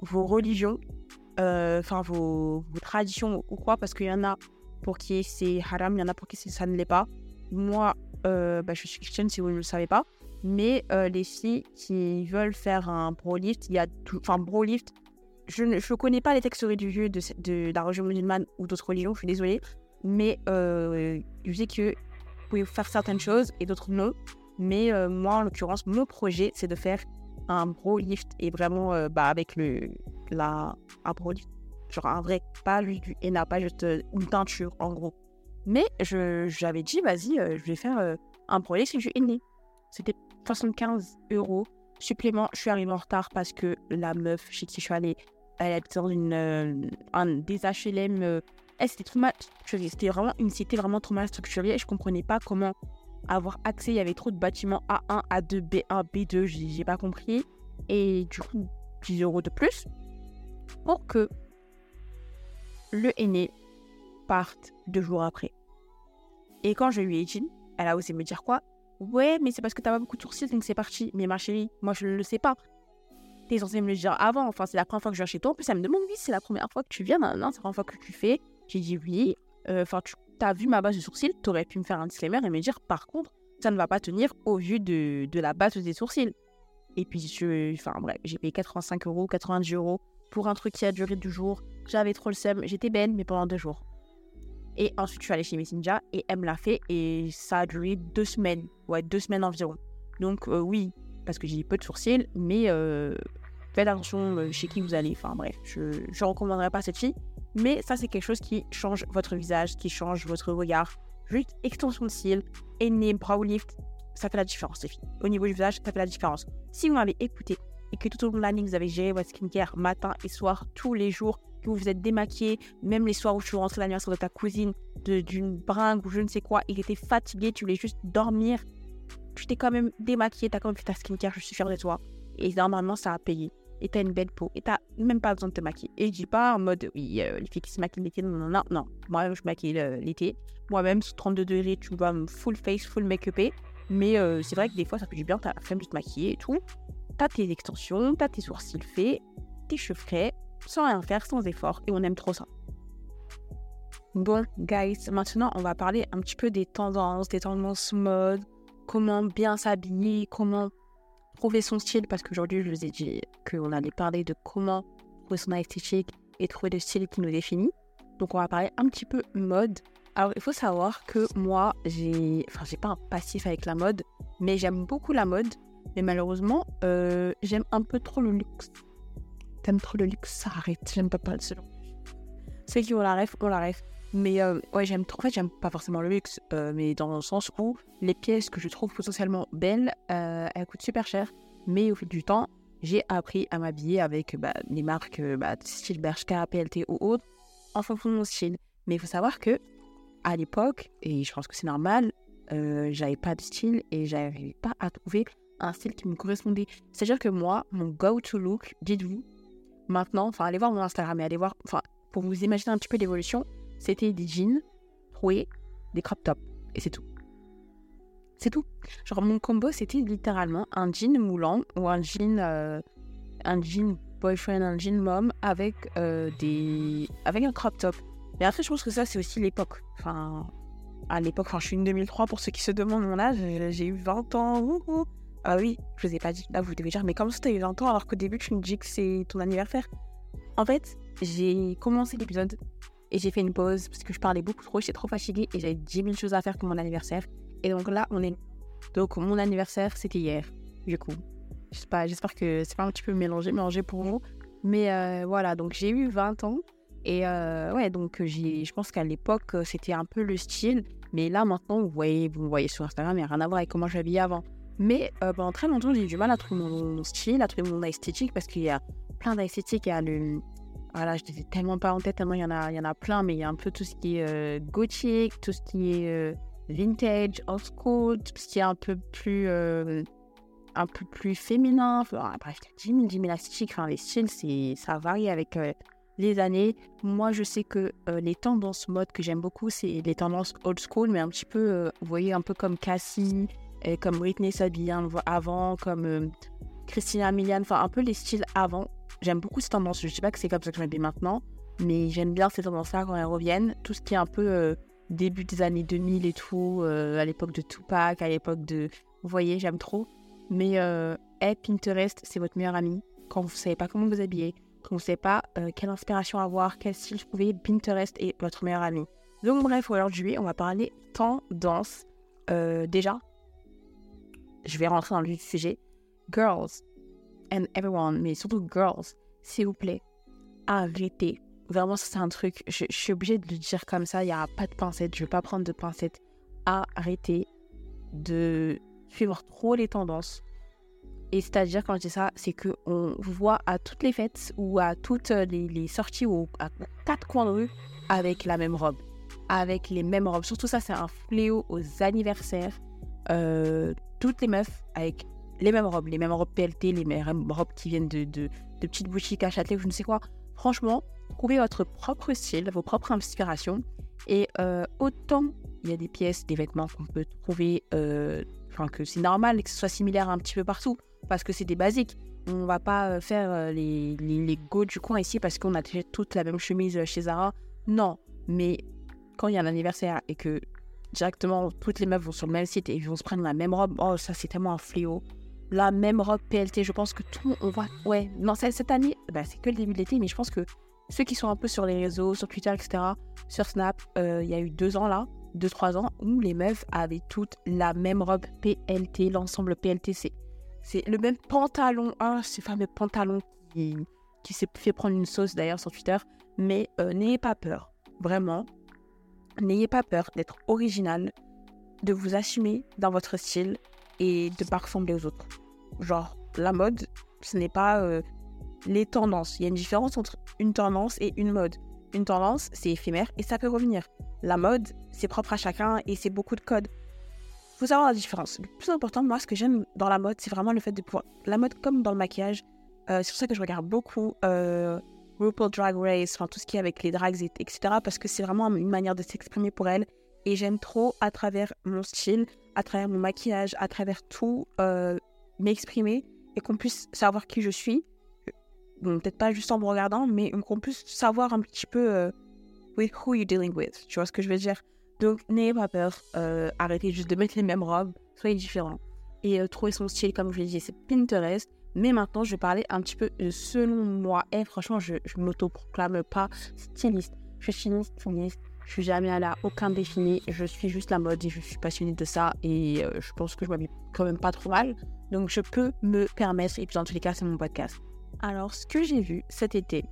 vos religions, euh, enfin vos, vos, traditions ou quoi, parce qu'il y en a pour qui c'est haram, il y en a pour qui ça ne l'est pas. Moi, bah, je suis chrétienne si vous ne le savez pas. Mais euh, les filles qui veulent faire un bro lift, il y a tout. Enfin, bro lift, je ne connais pas les textes religieux de, de, la religion musulmane ou d'autres religions, je suis désolée. Mais euh, je sais que vous pouvez faire certaines choses et d'autres non. Mais euh, moi, en l'occurrence, mon projet, c'est de faire un bro lift et vraiment euh, bah, avec le, la, un bro lift. Genre un vrai, pas juste du henna, pas juste une teinture en gros. Mais j'avais dit, vas-y, je vais faire un bro lift, du henné. C'était 75 euros supplément. Je suis arrivée en retard parce que la meuf chez qui je suis allée, elle était dans une, euh, un, des HLM. Euh, c'était trop mal. C'était vraiment une cité vraiment trop mal structurée je comprenais pas comment avoir accès. Il y avait trop de bâtiments A1, A2, B1, B2. J'ai pas compris. Et du coup, 10 euros de plus pour que le aîné parte deux jours après. Et quand je lui ai dit, elle a osé me dire quoi? Ouais, mais c'est parce que t'as pas beaucoup de sourcils, donc c'est parti. Mais ma chérie, moi je ne le sais pas. T'es censé me le dire avant. Enfin, c'est la première fois que je viens chez toi. En plus, elle me demande, oui, c'est la première fois que tu viens. Non, non c'est la première fois que tu fais. J'ai dit oui. Euh, enfin, tu as vu ma base de sourcils. T'aurais pu me faire un disclaimer et me dire, par contre, ça ne va pas tenir au vu de, de la base des sourcils. Et puis, je, enfin, bref, j'ai payé 85 euros, 90 euros pour un truc qui a duré deux jours. J'avais trop le seum. J'étais belle, mais pendant deux jours. Et ensuite, je suis allée chez Messenger et elle me l'a fait et ça a duré deux semaines. Ouais, deux semaines environ. Donc, euh, oui, parce que j'ai peu de sourcils, mais euh, faites attention euh, chez qui vous allez. Enfin, bref, je ne recommanderais pas cette fille. Mais ça, c'est quelque chose qui change votre visage, qui change votre regard. Juste extension de cils, et brow lift, ça fait la différence, les filles. Au niveau du visage, ça fait la différence. Si vous m'avez écouté et que tout au long de l'année, vous avez géré votre skincare matin et soir, tous les jours, que vous vous êtes démaquillé, même les soirs où je suis l'anniversaire de ta cousine, d'une bringue ou je ne sais quoi, il était fatigué, tu voulais juste dormir, tu t'es quand même démaquillé, tu as quand même fait ta skincare, je suis fière de toi. Et normalement, ça a payé. et t'as une belle peau et t'as même pas besoin de te maquiller. Et je dis pas en mode, oui, euh, les filles qui se maquillent l'été, non, non, non, non. Moi-même, je maquille l'été. Moi-même, sous 32 degrés, tu vois, full face, full make-upé. Mais euh, c'est vrai que des fois, ça fait du bien, t'as la flemme de te maquiller et tout. T'as tes extensions, t'as tes sourcils faits, tes cheveux frais, sans rien faire, sans effort. Et on aime trop ça. Bon, guys, maintenant, on va parler un petit peu des tendances, des tendances mode, comment bien s'habiller, comment trouver son style, parce qu'aujourd'hui, je vous ai dit qu'on allait parler de comment trouver son esthétique et trouver le style qui nous définit. Donc, on va parler un petit peu mode. Alors, il faut savoir que moi, j'ai, enfin, j'ai pas un passif avec la mode, mais j'aime beaucoup la mode. Mais malheureusement, euh, j'aime un peu trop le luxe. T'aimes trop le luxe, ça arrête. J'aime pas de ce genre. Ceux qui ont la ref, ont la ref. Mais euh, ouais, j'aime trop. En fait, j'aime pas forcément le luxe, euh, mais dans le sens où les pièces que je trouve potentiellement belles, euh, elles coûtent super cher. Mais au fil du temps, j'ai appris à m'habiller avec bah, les marques bah, style Bershka, PLT ou autres, en fonction de mon style. Mais il faut savoir que à l'époque, et je pense que c'est normal, j'avais pas de style et j'arrivais pas à trouver un style qui me correspondait. C'est-à-dire que moi, mon go-to look, dites-vous, maintenant, enfin, allez voir mon Instagram et allez voir, enfin, pour vous imaginer un petit peu l'évolution, c'était des jeans troués, des crop tops. Et c'est tout. C'est tout. Genre, mon combo, c'était littéralement un jean moulant ou un jean, euh, un jean boyfriend, un jean mom avec, euh, des... avec un crop top. Mais après, je pense que ça, c'est aussi l'époque. Enfin, à l'époque, enfin, je suis une 2003 pour ceux qui se demandent mon âge. J'ai eu 20 ans. Ah oui, je vous ai pas dit. Là, vous devez dire, mais comment ça, t'as eu 20 ans alors qu'au début, tu me dis que c'est ton anniversaire En fait, j'ai commencé l'épisode et j'ai fait une pause parce que je parlais beaucoup trop, j'étais trop fatiguée et j'avais 10 000 choses à faire pour mon anniversaire. Et donc là, on est. Donc mon anniversaire, c'était hier, du coup. J'espère que c'est pas un petit peu mélangé, mélangé pour vous. Mais euh, voilà, donc j'ai eu 20 ans. Et euh, ouais, donc je pense qu'à l'époque, c'était un peu le style. Mais là, maintenant, vous voyez, vous me voyez sur Instagram, il n'y a rien à voir avec comment j'habillais avant. Mais euh, pendant très longtemps, j'ai eu du mal à trouver mon, style, à trouver mon esthétique, parce qu'il y a plein d'esthétiques. Il y a le, voilà, je ne tellement pas en tête, tellement il y en a, il y en a plein, mais il y a un peu tout ce qui est euh, gothique, tout ce qui est euh, vintage, old school, tout ce qui est un peu plus, euh, un peu plus féminin. Enfin, bref, 10 000, 10 000 enfin, les styles, c'est, ça varie avec les années. Moi, je sais que les tendances mode que j'aime beaucoup, c'est les tendances old school, mais un petit peu, vous voyez, un peu comme Cassie, comme Britney s'habillait avant, comme Christina Milian, enfin, un peu les styles avant J'aime beaucoup ces tendances. Je ne sais pas que c'est comme ça que je m'habille maintenant, mais j'aime bien ces tendances-là quand elles reviennent. Tout ce qui est un peu euh, début des années 2000 et tout, euh, à l'époque de Tupac, à l'époque de. Vous voyez, j'aime trop. Mais euh, Pinterest, c'est votre meilleur ami. Quand vous ne savez pas comment vous habiller, quand vous ne savez pas euh, quelle inspiration avoir, quel style trouver, Pinterest est votre meilleur ami. Donc, bref, aujourd'hui, on va parler tendance. déjà, je vais rentrer dans le sujet. Girls, and everyone, mais surtout girls, s'il vous plaît, arrêtez. Vraiment, ça c'est un truc, je, suis obligée de le dire comme ça, il n'y a pas de pincettes, je ne vais pas prendre de pincettes. Arrêtez de suivre trop les tendances. Et c'est-à-dire, quand je dis ça, c'est qu'on voit à toutes les fêtes ou à toutes les, sorties ou à quatre coins de rue avec la même robe, avec les mêmes robes. Surtout ça, c'est un fléau aux anniversaires. Euh, toutes les meufs avec les mêmes robes, les mêmes robes PLT, les mêmes robes qui viennent de, de, petites boutiques à Châtelet ou je ne sais quoi. Franchement, trouvez votre propre style, vos propres inspirations. Et euh, autant il y a des pièces, des vêtements qu'on peut trouver, euh, enfin que c'est normal que ce soit similaire un petit peu partout, parce que c'est des basiques. On va pas euh, faire les, les, les go du coin ici parce qu'on a toute la même chemise chez Zara. Non, mais quand il y a un anniversaire et que directement toutes les meufs vont sur le même site et vont se prendre la même robe, oh ça c'est tellement un fléau la même robe PLT. Je pense que tout, on voit. Ouais, non, cette année, bah, c'est que le début de l'été, mais je pense que ceux qui sont un peu sur les réseaux, sur Twitter, etc., sur Snap, euh, il y a eu deux ans là, deux, trois ans, où les meufs avaient toutes la même robe PLT, l'ensemble PLT. C'est le même pantalon, hein, ce fameux pantalon qui, qui s'est fait prendre une sauce d'ailleurs sur Twitter. Mais euh, n'ayez pas peur, vraiment. N'ayez pas peur d'être original, de vous assumer dans votre style et de pas ressembler aux autres. Genre, la mode, ce n'est pas euh, les tendances. Il y a une différence entre une tendance et une mode. Une tendance, c'est éphémère et ça peut revenir. La mode, c'est propre à chacun et c'est beaucoup de codes. Faut savoir la différence. Le plus important, moi, ce que j'aime dans la mode, c'est vraiment le fait de pouvoir. La mode, comme dans le maquillage, c'est pour ça que je regarde beaucoup RuPaul Drag Race, enfin tout ce qui est avec les drags, etc. Parce que c'est vraiment une manière de s'exprimer pour elle. Et j'aime trop, à travers mon style, à travers mon maquillage, à travers tout, m'exprimer et qu'on puisse savoir qui je suis. peut-être pas juste en me regardant, mais qu'on puisse savoir un petit peu with who you're dealing with. Tu vois ce que je veux dire? Donc, n'ayez pas peur. arrêtez juste de mettre les mêmes robes. Soyez différents. Et trouver son style, comme je l'ai dit, c'est Pinterest. Mais maintenant, je vais parler un petit peu selon moi. Et franchement, je ne m'auto-proclame pas styliste. Je suis styliste. Je suis jamais à aucun défini. Je suis juste la mode et je suis passionnée de ça. Et je pense que je m'habille quand même pas trop mal. Donc, je peux me permettre. Et puis, dans tous les cas, c'est mon podcast. Alors, ce que j'ai vu cet été,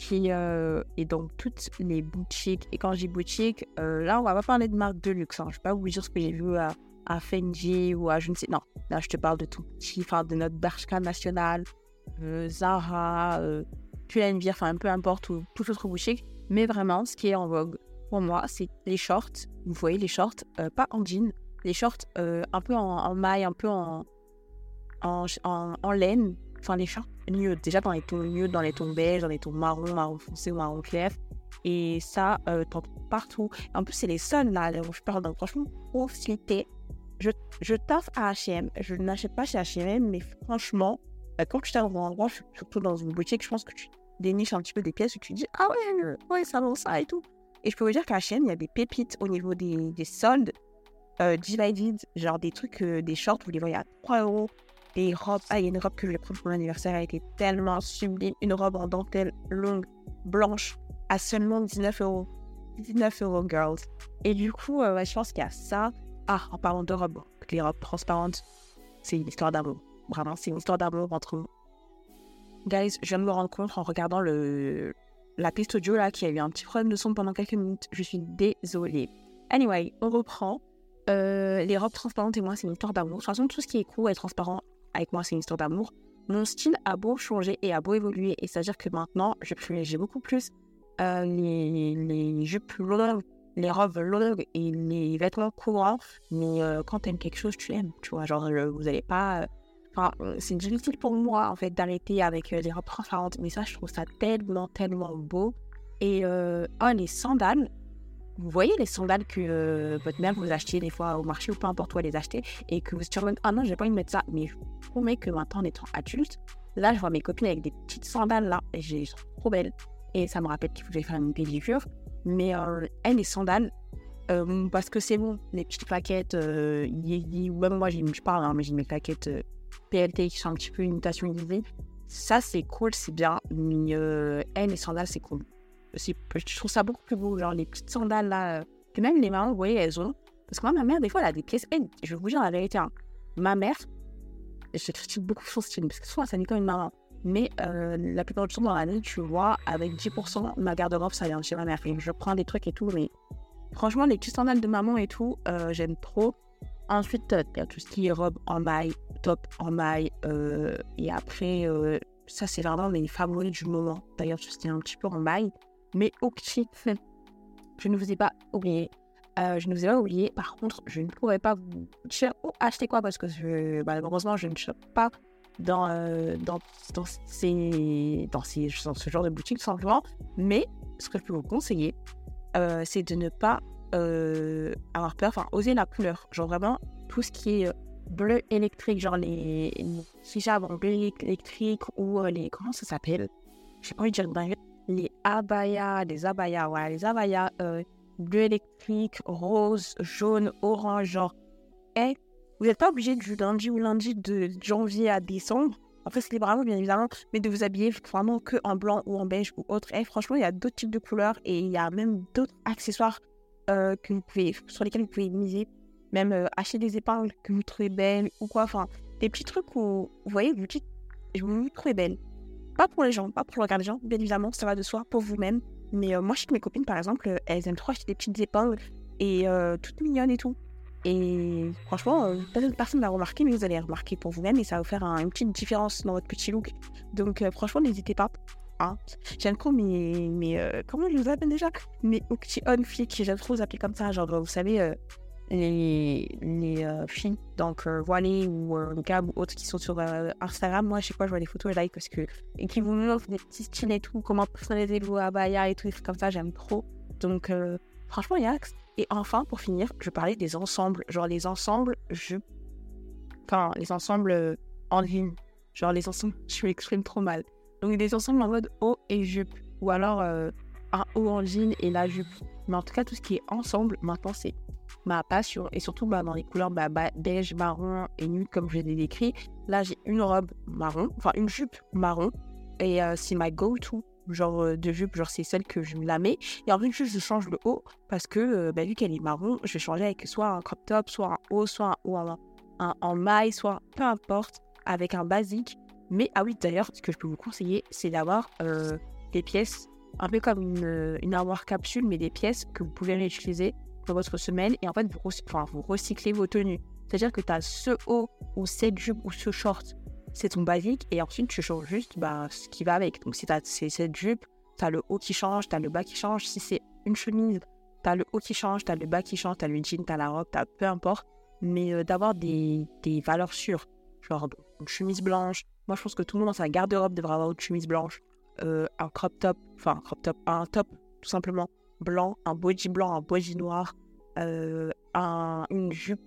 qui euh, est dans toutes les boutiques. Et quand je dis boutique, euh, là, on va pas parler de marque de luxe. Hein. Je vais pas vous dire ce que j'ai vu à, à Fendi ou à je ne sais. Non, là, je te parle de tout petit, enfin, de notre Bershka national, euh, Zara, euh, Pull&Bear, enfin, peu importe, ou toute autre boutique. Mais vraiment, ce qui est en vogue pour moi, c'est les shorts. Vous voyez, les shorts, pas en jean, les shorts un peu en, maille, un peu en, en, laine. Enfin, les shorts déjà dans les tons nude, dans les tons beige, dans les tons marron, marron foncé ou marron clair. Et ça, euh, partout. En plus, c'est les seuls là, je parle. Donc, franchement, profitez. Je, je taffe à HM. Je n'achète pas chez HM, mais franchement, euh, quand tu t'arrives dans un endroit, surtout dans une boutique, je pense que tu déniches un petit peu des pièces et tu dis Ah ouais, ouais, ça vaut ça et tout. Et je peux vous dire qu'à HM, il y a des pépites au niveau des, des soldes. Euh, divided, genre des trucs, euh, des shorts, vous les voyez à 3 euros, des robes. Ah, il y a une robe que je vais prendre pour mon anniversaire. Elle était tellement sublime. Une robe en dentelle longue, blanche, à seulement 19 euros. 19 euros, girls. Et du coup, euh, je pense qu'il y a ça. Ah, en parlant de robes, les robes transparentes, c'est une histoire d'amour. Vraiment, c'est une histoire d'amour entre nous. Guys, je viens de me rendre compte en regardant le, la piste audio là qu'il y a eu un petit problème de son pendant quelques minutes. Je suis désolée. Anyway, on reprend. Euh, les robes transparentes et moi, c'est une histoire d'amour. De toute façon, tout ce qui est cool et transparent, avec moi, c'est une histoire d'amour. Mon style a beau changer et a beau évoluer, et c'est-à-dire que maintenant, je privilégie beaucoup plus euh, les, les, jupes longues, les robes longues et les vêtements courants. Mais euh, quand t'aimes quelque chose, tu l'aimes, tu vois. Genre, vous n'allez pas. Euh, enfin, c'est difficile pour moi, en fait, d'arrêter avec des robes transparentes. Mais ça, je trouve ça tellement, tellement beau. Et oh, les sandales, vous voyez les sandales que euh, votre mère vous achetez des fois au marché ou peu importe où elle les acheter et que vous êtes en ah non, j'ai pas envie de mettre ça. Mais je promets que maintenant, en étant adulte, là, je vois mes copines avec des petites sandales là et j'ai trop belles. Et ça me rappelle qu'il faut que faire une pédicure. Mais euh, elles, les sandales, euh, parce que c'est bon, les petites plaquettes, euh, même moi, je parle, hein, mais j'ai mes plaquettes PLT qui sont un petit peu imitation Yeezy. Ça, c'est cool, c'est bien. Mais elles, les sandales, c'est cool je trouve ça beaucoup plus beau. Genre les petites sandales là, que même les mamans, vous voyez, elles ont. Parce que moi, ma mère, des fois, elle a des pièces. je vais vous dire la vérité. Hein. Ma mère, je critique beaucoup son style, parce que souvent, ça n'est comme une maman. Mais euh, la plupart du temps dans l'année, tu vois, avec 10%, ma garde-robe, ça vient chez ma mère. Je prends des trucs et tout, mais franchement, les petites sandales de maman et tout, euh, j'aime trop. Ensuite, il y a tout ce qui est robe en maille, top en maille. Euh, et après, ça, c'est vraiment mes favoris du moment. D'ailleurs, tout ce qui est un petit peu en maille. Mais ok, je ne vous ai pas oublié. Je ne vous ai pas oublié. Par contre, je ne pourrais pas vous dire oh, acheter quoi? Parce que malheureusement, je ne chope pas dans, euh, dans, dans, ces, dans, ces, dans ce genre de boutique simplement. Mais ce que je peux vous conseiller, euh, c'est de ne pas avoir peur, enfin, oser la couleur. Genre vraiment, tout ce qui est bleu électrique, genre les, hijabs en bleu électrique ou les. Comment ça s'appelle? Je n'ai pas envie de dire les abayas, les abayas, voilà, les abayas euh, bleu électrique, rose, jaune, orange, genre. Vous n'êtes pas obligé du lundi ou lundi de janvier à décembre. Après, c'est libre à vous, bien évidemment, mais de vous habiller vraiment que en blanc ou en beige ou autre. Et franchement, il y a d'autres types de couleurs et il y a même d'autres accessoires euh, que vous pouvez, sur lesquels vous pouvez miser. Même euh, acheter des épingles que vous trouvez belles ou quoi. Enfin, des petits trucs où, vous voyez, vous dites, je vous trouve belle. Pas pour les gens, pas pour le regard des gens, bien évidemment, ça va de soi, pour vous-même. Mais euh, moi, je sais que mes copines, par exemple, euh, elles aiment trop acheter des petites épingles et toutes mignonnes et tout. Et franchement, personne n'a remarqué, mais vous allez remarquer pour vous-même et ça va vous faire une petite différence dans votre petit look. Donc, franchement, n'hésitez pas. Hein. J'aime trop mes. mes comment je vous appelle déjà? Mes petits on flics. J'aime trop vous appeler comme ça. Genre, vous savez, les, les, filles, donc voilées ou niqab ou autres qui sont sur Instagram, moi, je sais quoi, je vois des photos, je like parce que. Et qui vous montrent des petits styles et tout, comment personnaliser vos abaya et tout, trucs comme ça, j'aime trop. Donc, franchement, il y a. Et enfin, pour finir, je parlais des ensembles. Genre, les ensembles, je. Enfin, les ensembles en ligne. Genre, les ensembles, je m'exprime trop mal. Donc, des ensembles en mode haut et jupe. Ou alors, un haut en jean et la jupe. Mais en tout cas, tout ce qui est ensemble, maintenant, c'est ma passion. Et surtout bah, dans les couleurs bah, beige, marron et nude, comme je l'ai décrit. Là, j'ai une robe marron, enfin une jupe marron. Et euh, c'est ma go-to genre euh, de jupe, genre c'est celle que je me la mets. Et en plus, je change le haut parce que euh, bah, vu qu'elle est marron, je vais changer avec soit un crop top, soit un haut, soit un haut en, en maille, soit peu importe, avec un basique. Mais ah oui, d'ailleurs, ce que je peux vous conseiller, c'est d'avoir des pièces un peu comme une, armoire capsule, mais des pièces que vous pouvez réutiliser dans votre semaine. Et en fait, vous, vous recyclez vos tenues. C'est-à-dire que tu as ce haut ou cette jupe ou ce short, c'est ton basique. Et ensuite, tu changes juste bah, ce qui va avec. Donc, si as cette jupe, tu as le haut qui change, tu as le bas qui change. Si c'est une chemise, tu as le haut qui change, tu as le bas qui change, tu as le jean, tu as la robe, tu peu importe. Mais euh, d'avoir des, des, valeurs sûres. Genre une chemise blanche. Moi, je pense que tout le monde dans sa garde-robe devrait avoir une chemise blanche. Euh, un crop top, enfin un crop top, un top tout simplement blanc, un body blanc, un body noir, euh, un, une jupe,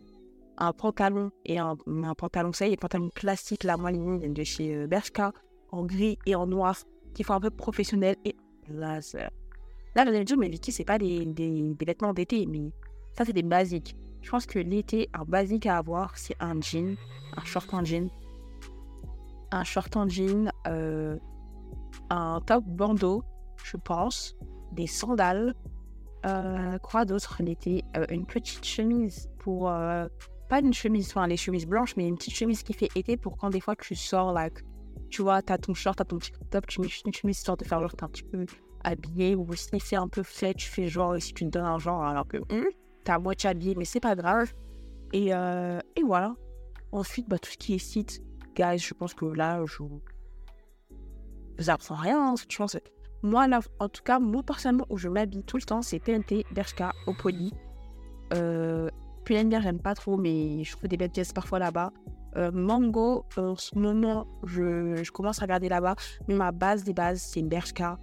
un pantalon et un, pantalon, ça y est, pantalon classique, la moyenne de chez euh, Bershka, en gris et en noir, qui font un peu professionnel et laser. Là, vous allez dire, mais Vicky, c'est pas des, des, des vêtements d'été, mais ça, c'est des basiques. Je pense que l'été, un basique à avoir, c'est un jean, un short en jean, un short en jean, euh, un top bandeau, je pense, des sandales, euh, quoi d'autre l'été euh, Une petite chemise pour. Euh, pas une chemise, enfin les chemises blanches, mais une petite chemise qui fait été pour quand des fois tu sors, like, tu vois, t'as ton short, t'as ton petit top, tu mets une chemise histoire de faire genre t'es un petit peu habillé ou si c'est un peu fait, tu fais genre, si tu te donnes un genre alors que t'es à moitié habillé, mais c'est pas grave. Et, et voilà. Ensuite, bah, tout ce qui est site, guys, je pense que là, je vous apprends rien. Je pense moi, là, en tout cas, moi personnellement, où je m'habille tout le temps, c'est PNT, Bershka, Opoli. Euh, PNB, j'aime pas trop, mais je trouve des belles pièces parfois là-bas. Euh, Mango, en ce moment, je, commence à regarder là-bas. Mais ma base des bases, c'est Bershka.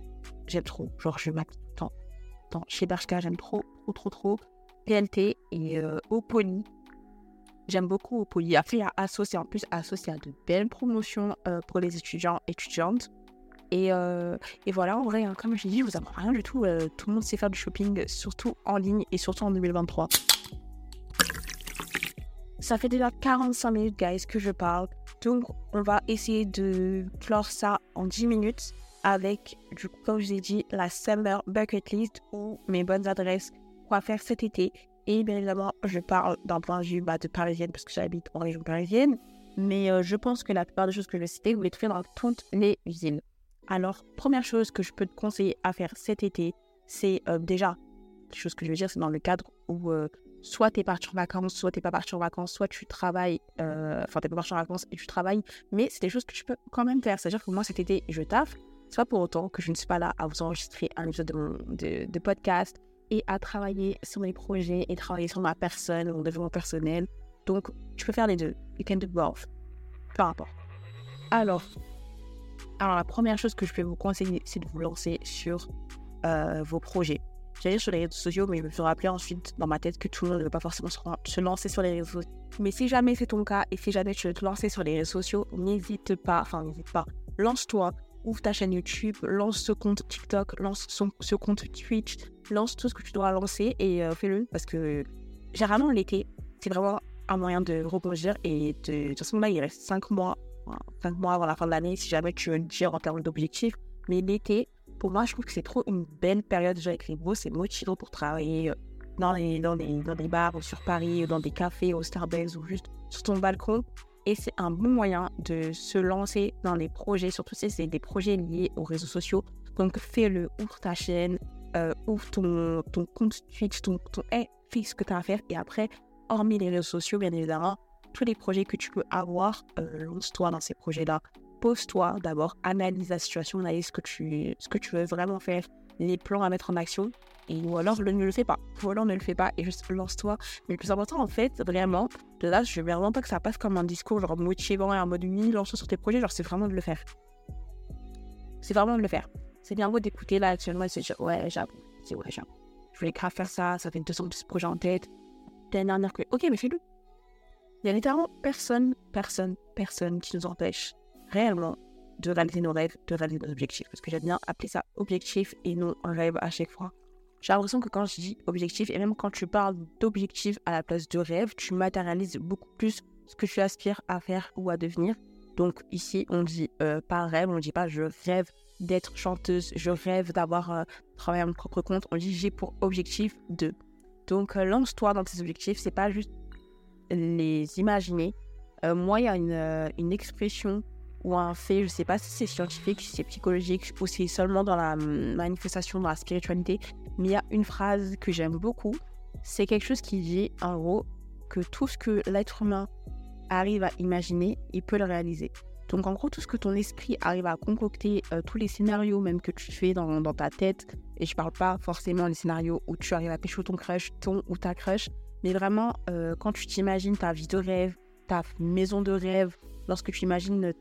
J'aime trop. Genre, je m'habille le temps. Chez Bershka, j'aime trop, trop, trop, trop. PNT et euh. J'aime beaucoup Opoli. Après, il y a Asso, en plus, Asso, il y a de belles promotions euh, pour les étudiants étudiantes. Et, euh, et, voilà, en vrai, hein, comme je l'ai dit, je vous apprends rien du tout. Tout le monde sait faire du shopping, surtout en ligne et surtout en 2023. Ça fait déjà 45 minutes, guys, que je parle. Donc, on va essayer de clore ça en 10 minutes avec, comme je vous ai dit, la Summer Bucket List ou mes bonnes adresses quoi faire cet été. Et bien évidemment, je parle d'un point de vue bah, de parisienne parce que j'habite en région parisienne. Mais euh, je pense que la plupart des choses que je vais citer, vous les trouvez dans toutes les villes. Alors, première chose que je peux te conseiller à faire cet été, c'est euh, déjà, les choses que je veux dire, c'est dans le cadre où euh, soit tu es parti en vacances, soit tu n'es pas parti en vacances, soit tu travailles, euh, enfin, tu n'es pas parti en vacances et tu travailles, mais c'est des choses que tu peux quand même faire. C'est-à-dire que moi, cet été, je taffe. C'est pas pour autant que je ne suis pas là à vous enregistrer un épisode de, de, podcast et à travailler sur mes projets et travailler sur ma personne, mon développement personnel. Donc, tu peux faire les deux. You can do both. Peu importe. Alors, alors, la première chose que je peux vous conseiller, c'est de vous lancer sur euh, vos projets. J'allais sur les réseaux sociaux, mais je me suis rappelé ensuite dans ma tête que tout le monde ne veut pas forcément se lancer sur les réseaux sociaux. Mais si jamais c'est ton cas et si jamais tu veux te lancer sur les réseaux sociaux, n'hésite pas, enfin n'hésite pas, lance-toi, ouvre ta chaîne YouTube, lance ce compte TikTok, lance ce compte Twitch, lance tout ce que tu dois lancer et euh, fais-le parce que généralement l'été, c'est vraiment un moyen de rebondir et de, de toute façon là il reste 5 mois 5 mois avant la fin de l'année, si jamais tu veux dire en termes d'objectifs. Mais l'été, pour moi, je trouve que c'est trop une belle période déjà avec les c'est motivant pour travailler euh, dans les, bars ou sur Paris, ou dans des cafés, au Starbucks ou juste sur ton balcon. Et c'est un bon moyen de se lancer dans les projets, surtout si c'est des projets liés aux réseaux sociaux. Donc fais-le, ouvre ta chaîne, euh, ouvre ton, compte Twitch, ton, ton hey, fais ce que tu as à faire. Et après, hormis les réseaux sociaux, bien évidemment, tous les projets que tu peux avoir, euh, lance-toi dans ces projets-là. Pose-toi d'abord, analyse la situation, analyse ce que, tu, ce que tu veux vraiment faire, les plans à mettre en action, et, ou alors ne le fais pas. Ou alors ne le fais pas et juste lance-toi. Mais le plus important, en fait, vraiment, là, je veux vraiment pas que ça passe comme un discours genre motivant et en mode oui, lance sur tes projets. Genre, c'est vraiment de le faire. C'est vraiment de le faire. C'est bien beau d'écouter là actuellement et se dire ouais, j'avoue, c'est ouais, j'avoue. Je voulais grave faire ça, ça fait 200 projets en tête. L'année dernière que. Ok, mais fais-le. Il y a littéralement personne, personne, personne qui nous empêche réellement de réaliser nos rêves, de réaliser nos objectifs. Parce que j'aime bien appeler ça objectif et non rêve à chaque fois. J'ai l'impression que quand je dis objectif, et même quand tu parles d'objectif à la place de rêve, tu matérialises beaucoup plus ce que tu aspires à faire ou à devenir. Donc ici, on dit euh, pas rêve, on ne dit pas je rêve d'être chanteuse, je rêve d'avoir euh, travaillé à mon propre compte. On dit j'ai pour objectif de. Donc euh, lance-toi dans tes objectifs, c'est pas juste les imaginer. moi, il y a une expression ou un fait, je sais pas si c'est scientifique, si c'est psychologique ou si c'est seulement dans la hum, manifestation, dans la spiritualité, mais il y a une phrase que j'aime beaucoup. C'est quelque chose qui dit en gros que tout ce que l'être humain arrive à imaginer, il peut le réaliser. Donc en gros, tout ce que ton esprit arrive à concocter, euh, tous les scénarios même que tu fais dans, ta tête, et je parle pas forcément des scénarios où tu arrives à pêcher ton crush, ton ou ta crush, mais vraiment euh, quand tu t'imagines ta vie de rêve, ta maison de rêve, lorsque tu imagines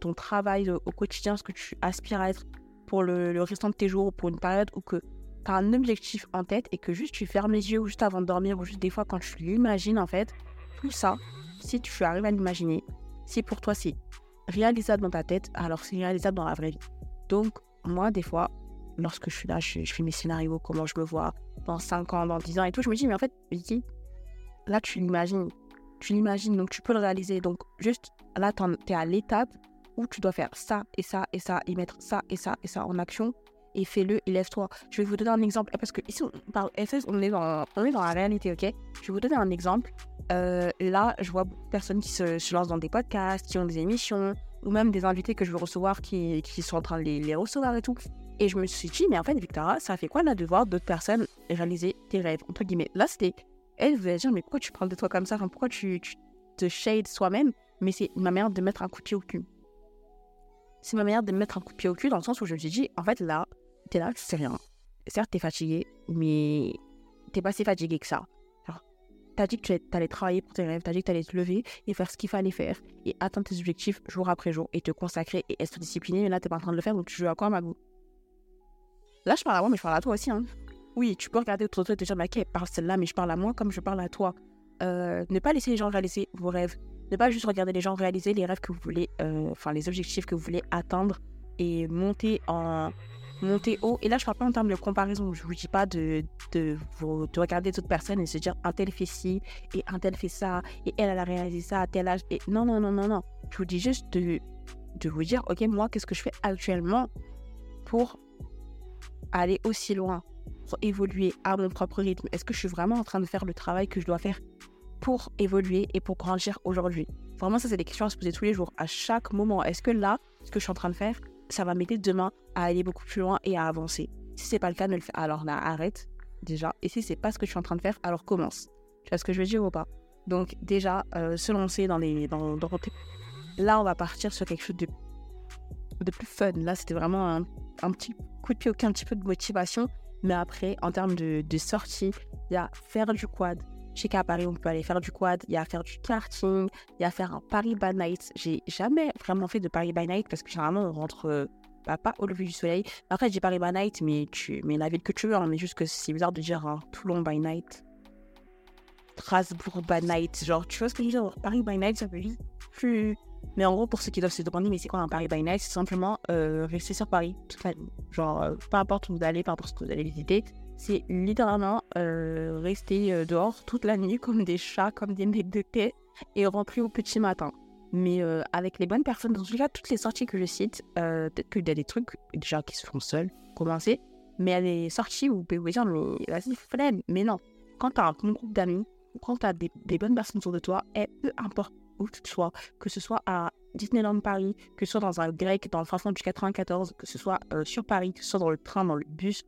ton travail au quotidien, ce que tu aspires à être pour le, restant de tes jours, pour une période où que tu as un objectif en tête et que juste tu fermes les yeux ou juste avant de dormir ou juste des fois quand tu l'imagines en fait, tout ça, si tu arrives à l'imaginer, si pour toi c'est réalisable dans ta tête, alors c'est réalisable dans la vraie vie. Donc moi des fois, lorsque je suis là, je, fais mes scénarios, comment je me vois dans 5 ans, dans 10 ans et tout, je me dis mais en fait, là tu l'imagines, tu l'imagines, donc tu peux le réaliser. Donc, juste là, tu es à l'étape où tu dois faire ça et ça et ça, et mettre ça et ça et ça en action. Et fais-le et lève-toi. Je vais vous donner un exemple. Parce que ici, on parle on est dans, on est dans la réalité, ok? Je vais vous donner un exemple. Euh, là, je vois beaucoup de personnes qui se, lancent dans des podcasts, qui ont des émissions, ou même des invités que je veux recevoir qui, qui sont en train de les, les, recevoir et tout. Et je me suis dit, mais en fait, Victoria, ça fait quoi là de voir d'autres personnes réaliser tes rêves Entre guillemets? Là, c'était elle vous dire, mais pourquoi tu parles de toi comme ça? Pourquoi tu, te shades soi-même Mais c'est ma manière de mettre un coup de pied au cul. C'est ma manière de mettre un coup de pied au cul dans le sens où je me suis dit, en fait, là, t'es là, tu sais rien. Certes, t'es fatigué, mais t'es pas si fatigué que ça. T'as dit que tu allais travailler pour tes rêves, t'as dit que t'allais te lever et faire ce qu'il fallait faire et atteindre tes objectifs jour après jour et te consacrer et être discipliné. Mais là, t'es pas en train de le faire, donc tu joues à quoi, ma goût Là, je parle à moi, mais je parle à toi aussi. Hein. Oui, tu peux regarder autour de toi et te dire, ok, parle celle-là, mais je parle à moi comme je parle à toi. Euh, ne pas laisser les gens réaliser vos rêves. Ne pas juste regarder les gens réaliser les rêves que vous voulez, euh, enfin les objectifs que vous voulez atteindre et monter en monter haut. Et là, je parle pas en termes de comparaison. Je vous dis pas de, de, de regarder d'autres personnes et se dire un tel fait ci et un tel fait ça et elle, elle a réalisé ça à tel âge. Non, non, non, non, non. Je vous dis juste de, de vous dire, ok, moi, qu'est-ce que je fais actuellement pour aller aussi loin? Évoluer à mon propre rythme? Est-ce que je suis vraiment en train de faire le travail que je dois faire pour évoluer et pour grandir aujourd'hui? Vraiment, ça, c'est des questions à se poser tous les jours, à chaque moment. Est-ce que là, ce que je suis en train de faire, ça va m'aider demain à aller beaucoup plus loin et à avancer? Si c'est pas le cas, ne le fais. Alors là, arrête déjà. Et si c'est pas ce que je suis en train de faire, alors commence. Tu vois ce que je veux dire ou pas? Donc déjà, euh, se lancer dans les dans, dans, Là, on va partir sur quelque chose de de plus fun. Là, c'était vraiment un, un, petit coup de pied, un petit peu de motivation. Mais après, en termes de, de sortie, il y a faire du quad. Je sais qu'à Paris, on peut aller faire du quad, il y a faire du karting, il y a faire un Paris by night. J'ai jamais vraiment fait de Paris by night parce que généralement, on rentre euh, bah, pas au lever du soleil. Après, j'ai Paris by night, mais, tu, mais la ville que tu veux, hein, mais juste que c'est bizarre de dire hein, Toulon by night. Strasbourg by night. Genre, tu vois ce que je veux dire? Paris by night, ça peut juste plus mais en gros, pour ceux qui doivent se demander, mais c'est quoi un Paris by night C'est simplement euh, rester sur Paris toute la nuit. Genre, euh, peu importe où vous allez, peu importe ce que vous allez visiter, c'est littéralement euh, rester dehors toute la nuit comme des chats, comme des mecs de thé et rentrer au petit matin. Mais avec les bonnes personnes, dans tout cas, toutes les sorties que je cite, peut-être qu'il y a des trucs déjà qui se font seuls, commencer, mais il y a des sorties où vous pouvez vous dire, vas-y, flemme. Mais non, quand tu as un bon groupe d'amis, quand tu as des, bonnes personnes autour de toi, et peu importe où tu sois, que ce soit à Disneyland Paris, que ce soit dans un grec dans le fin du 94, que ce soit euh, sur Paris, que ce soit dans le train, dans le bus,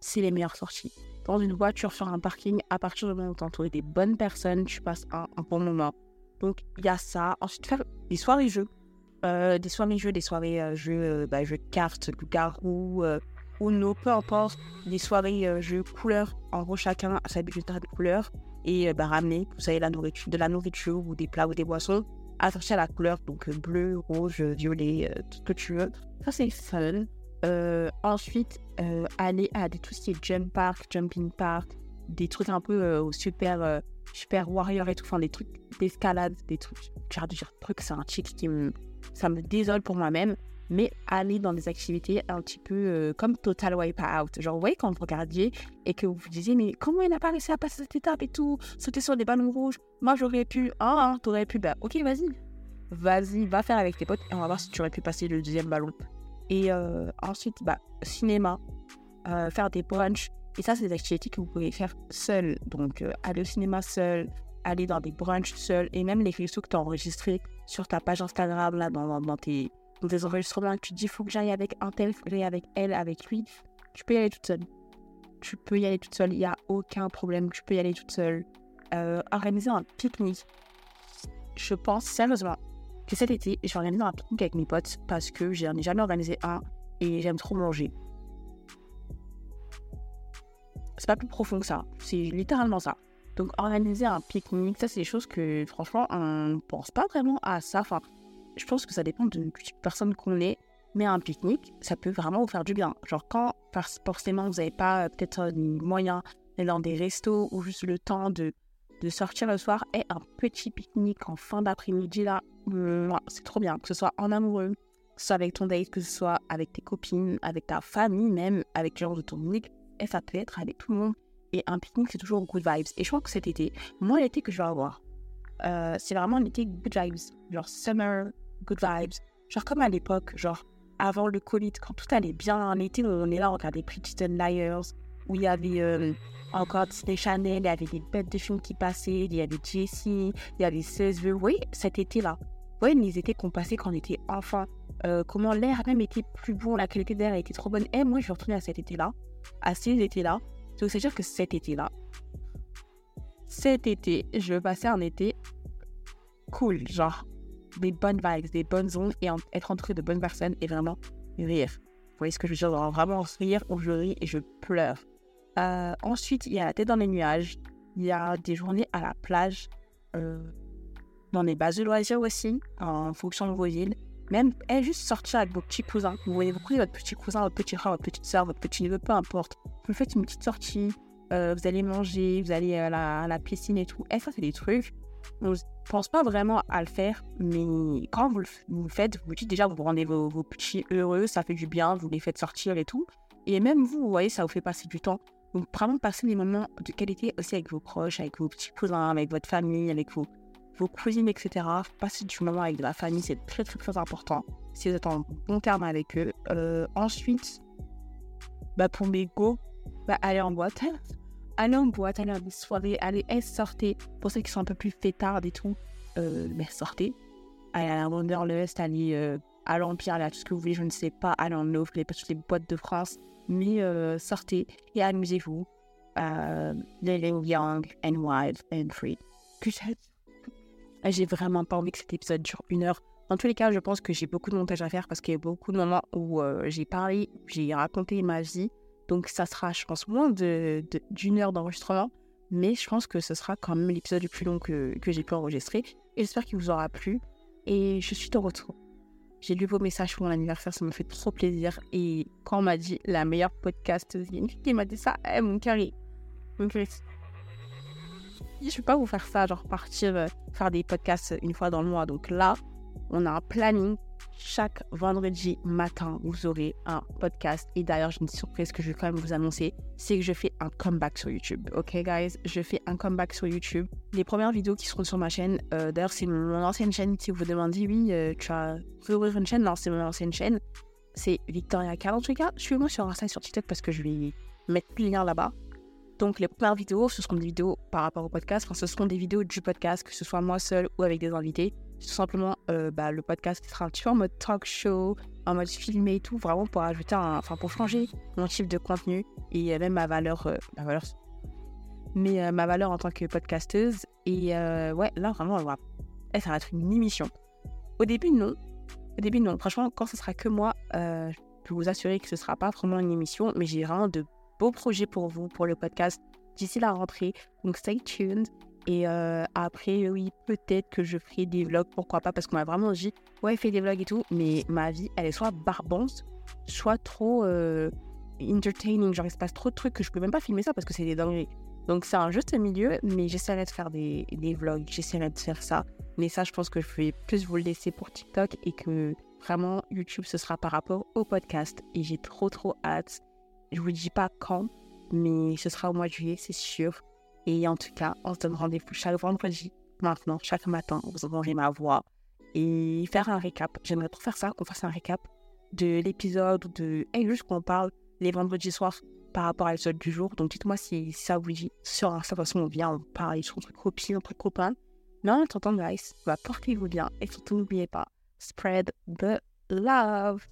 c'est les meilleures sorties. Dans une voiture, sur un parking, à partir du moment où tu entouré des bonnes personnes, tu passes un, bon moment. Donc, il y a ça. Ensuite, faire des soirées jeux. Euh, des soirées jeux, des soirées euh, jeux, bah, jeux de cartes, loup-garou, Uno, peu importe. Des soirées jeux couleurs. En gros, chacun a sa bibliothèque de couleurs et bah, ramener, vous savez, la nourriture, de la nourriture ou des plats ou des boissons attaché à la couleur, donc bleu, rouge, violet, tout ce que tu veux. Ça, c'est fun. ensuite, aller à des, tout ce qui est jump park, jumping park, des trucs un peu super, super warrior et tout, enfin des trucs d'escalade, des trucs, de trucs, c'est un chic qui me, ça me désole pour moi-même mais aller dans des activités un petit peu euh, comme Total Wipeout. Genre, vous voyez, quand vous regardiez et que vous vous disiez, mais comment il n'a pas réussi à passer cette étape et tout, sauter sur des ballons rouges? Moi, j'aurais pu. Ah, t'aurais pu. Bah, ok, vas-y. Vas-y, va faire avec tes potes et on va voir si tu aurais pu passer le deuxième ballon. Et euh, ensuite, bah, cinéma, euh, faire des brunchs. Et ça, c'est des activités que vous pouvez faire seul. Donc, aller au cinéma seul, aller dans des brunchs seul et même les réseaux que tu as enregistrés sur ta page Instagram, là, dans, dans tes des enregistrements tu dis, faut que j'aille avec un tel, faut que j'aille avec elle, avec lui, tu peux y aller toute seule. Tu peux y aller toute seule, il n'y a aucun problème, tu peux y aller toute seule. Euh, organiser un pique-nique. Je pense sérieusement que cet été, je vais organiser un pique-nique avec mes potes parce que j'en ai jamais organisé un et j'aime trop manger. C'est pas plus profond que ça, c'est littéralement ça. Donc organiser un pique-nique, ça c'est des choses que franchement on ne pense pas vraiment à ça. Je pense que ça dépend de type personne qu'on est. Mais un pique-nique, ça peut vraiment vous faire du bien. Genre quand forcément vous n'avez pas euh, peut-être euh, moyens d'aller dans des restos ou juste le temps de, de sortir le soir, et un petit pique-nique en fin d'après-midi là, c'est trop bien. Que ce soit en amoureux, que ce soit avec ton date, que ce soit avec tes copines, avec ta famille même, avec les gens de ton unique, et ça peut être avec tout le monde. Et un pique-nique, c'est toujours good vibes. Et je crois que cet été, moi, l'été que je vais avoir, euh, c'est vraiment un été good vibes. Genre summer, good vibes. Genre comme à l'époque, genre avant le Covid, quand tout allait bien, en été, on est là, on regardait Pretty Liars, où il y avait euh, encore Disney Channel, il y avait des bêtes de films qui passaient, il y avait Jessie, il y avait 16 Oui, cet été-là. Oui, les étés qu'on passait quand on était enfant. Euh, comment l'air même était plus bon, la qualité d'air était trop bonne. Et moi, je vais retourner à cet été-là, à ces étés-là. Donc, c'est-à-dire que cet été-là, cet été, je vais passer un été cool, genre des bonnes vibes, des bonnes ondes et être entouré de bonnes personnes et vraiment rire. Vous voyez ce que je veux dire Vraiment rire où je ris et je pleure. Euh, ensuite, il y a la tête dans les nuages. Il y a des journées à la plage, euh, dans les bases de loisirs aussi, en fonction de vos villes. Même et juste sortir avec vos petits cousins. Vous voyez, vous prenez votre petit cousin, votre petit frère, votre petite soeur, votre petit neveu, peu importe. Vous faites une petite sortie, euh, vous allez manger, vous allez à la, piscine et tout. Et ça, c'est des trucs on pense pas vraiment à le faire, mais quand vous le, faites, vous dites déjà, vous rendez vos, petits heureux, ça fait du bien, vous les faites sortir et tout. Et même vous, vous voyez, ça vous fait passer du temps. Donc, vraiment passer des moments de qualité aussi avec vos proches, avec vos petits cousins, avec votre famille, avec vos, vos cousines, etc. Passer du moment avec de la famille, c'est très, très, très important. Si vous êtes en bon terme avec eux. Euh, ensuite, bah, pour mes go, bah, aller en boîte allez en boîte, allez à des soirées, allez, sortez. Pour ceux qui sont un peu plus fêtards et tout, euh, mais sortez. Allez à la Wonderlust, allez euh, à l'Empire, allez à tout ce que vous voulez, je ne sais pas, allez en offre, les, toutes les boîtes de France. Mais euh, sortez et amusez-vous. Euh, living young and wild and free. J'ai vraiment pas envie que cet épisode dure une heure. Dans tous les cas, je pense que j'ai beaucoup de montage à faire parce qu'il y a beaucoup de moments où j'ai parlé, j'ai raconté ma vie donc ça sera, je pense, moins d'une de, heure d'enregistrement, mais je pense que ce sera quand même l'épisode le plus long que, que j'ai pu enregistrer. Et j'espère qu'il vous aura plu. Et je suis de retour. J'ai lu vos messages pour mon anniversaire, ça me fait trop plaisir. Et quand on m'a dit la meilleure podcast, il y a une qui m'a dit ça, eh, mon cœur, mon cœur, je ne vais pas vous faire ça, genre partir euh, faire des podcasts une fois dans le mois. Donc là, on a un planning chaque vendredi matin, vous aurez un podcast. Et d'ailleurs, j'ai une surprise que je vais quand même vous annoncer, c'est que je fais un comeback sur YouTube. Ok, guys, je fais un comeback sur YouTube. Les premières vidéos qui seront sur ma chaîne, euh, d'ailleurs, c'est mon ancienne chaîne. Si vous vous demandez, oui, euh, tu as réouvert une chaîne, non, c'est mon ancienne chaîne. C'est Victoria Car. En tout cas, suivez-moi sur Insta et sur TikTok parce que je vais mettre le lien là-bas. Donc, les premières vidéos, ce seront des vidéos par rapport au podcast. Enfin, ce seront des vidéos du podcast, que ce soit moi seul ou avec des invités tout simplement euh, bah, le podcast sera un petit peu en mode talk show, en mode filmé et tout, vraiment pour ajouter enfin pour changer mon type de contenu et même ma valeur, euh, ma valeur mais euh, ma valeur en tant que podcasteuse. Et ouais, là vraiment, va, eh, ça va être une émission. Au début, non. Au début, non. Franchement, quand ce sera que moi, je peux vous assurer que ce sera pas vraiment une émission, mais j'ai vraiment de beaux projets pour vous, pour le podcast. d'ici la rentrée. Donc stay tuned. Et euh, après, oui, peut-être que je ferai des vlogs, pourquoi pas, parce qu'on m'a vraiment dit, ouais, fais des vlogs et tout, mais ma vie, elle est soit barbante, soit trop euh, entertaining, genre il se passe trop de trucs que je peux même pas filmer ça parce que c'est des dingueries. Donc c'est un juste milieu, mais j'essaierai de faire des, des vlogs, j'essaierai de faire ça. Mais ça, je pense que je vais plus vous le laisser pour TikTok et que vraiment YouTube, ce sera par rapport au podcast. Et j'ai trop, trop hâte. Je vous dis pas quand, mais ce sera au mois de juillet, c'est sûr. Et en tout cas, on se donne rendez-vous chaque vendredi, maintenant, chaque matin, vous entendrez ma voix. Et faire un récap. J'aimerais trop faire ça, qu'on fasse un récap de l'épisode, de. Et juste qu'on parle les vendredis soirs par rapport à l'épisode du jour. Donc dites-moi si, ça vous dit. Sur Insta, de toute façon, on vient, on parle entre copines, entre copains. Mais en attendant, guys, va portez-vous bien. Et surtout, n'oubliez pas, spread the love.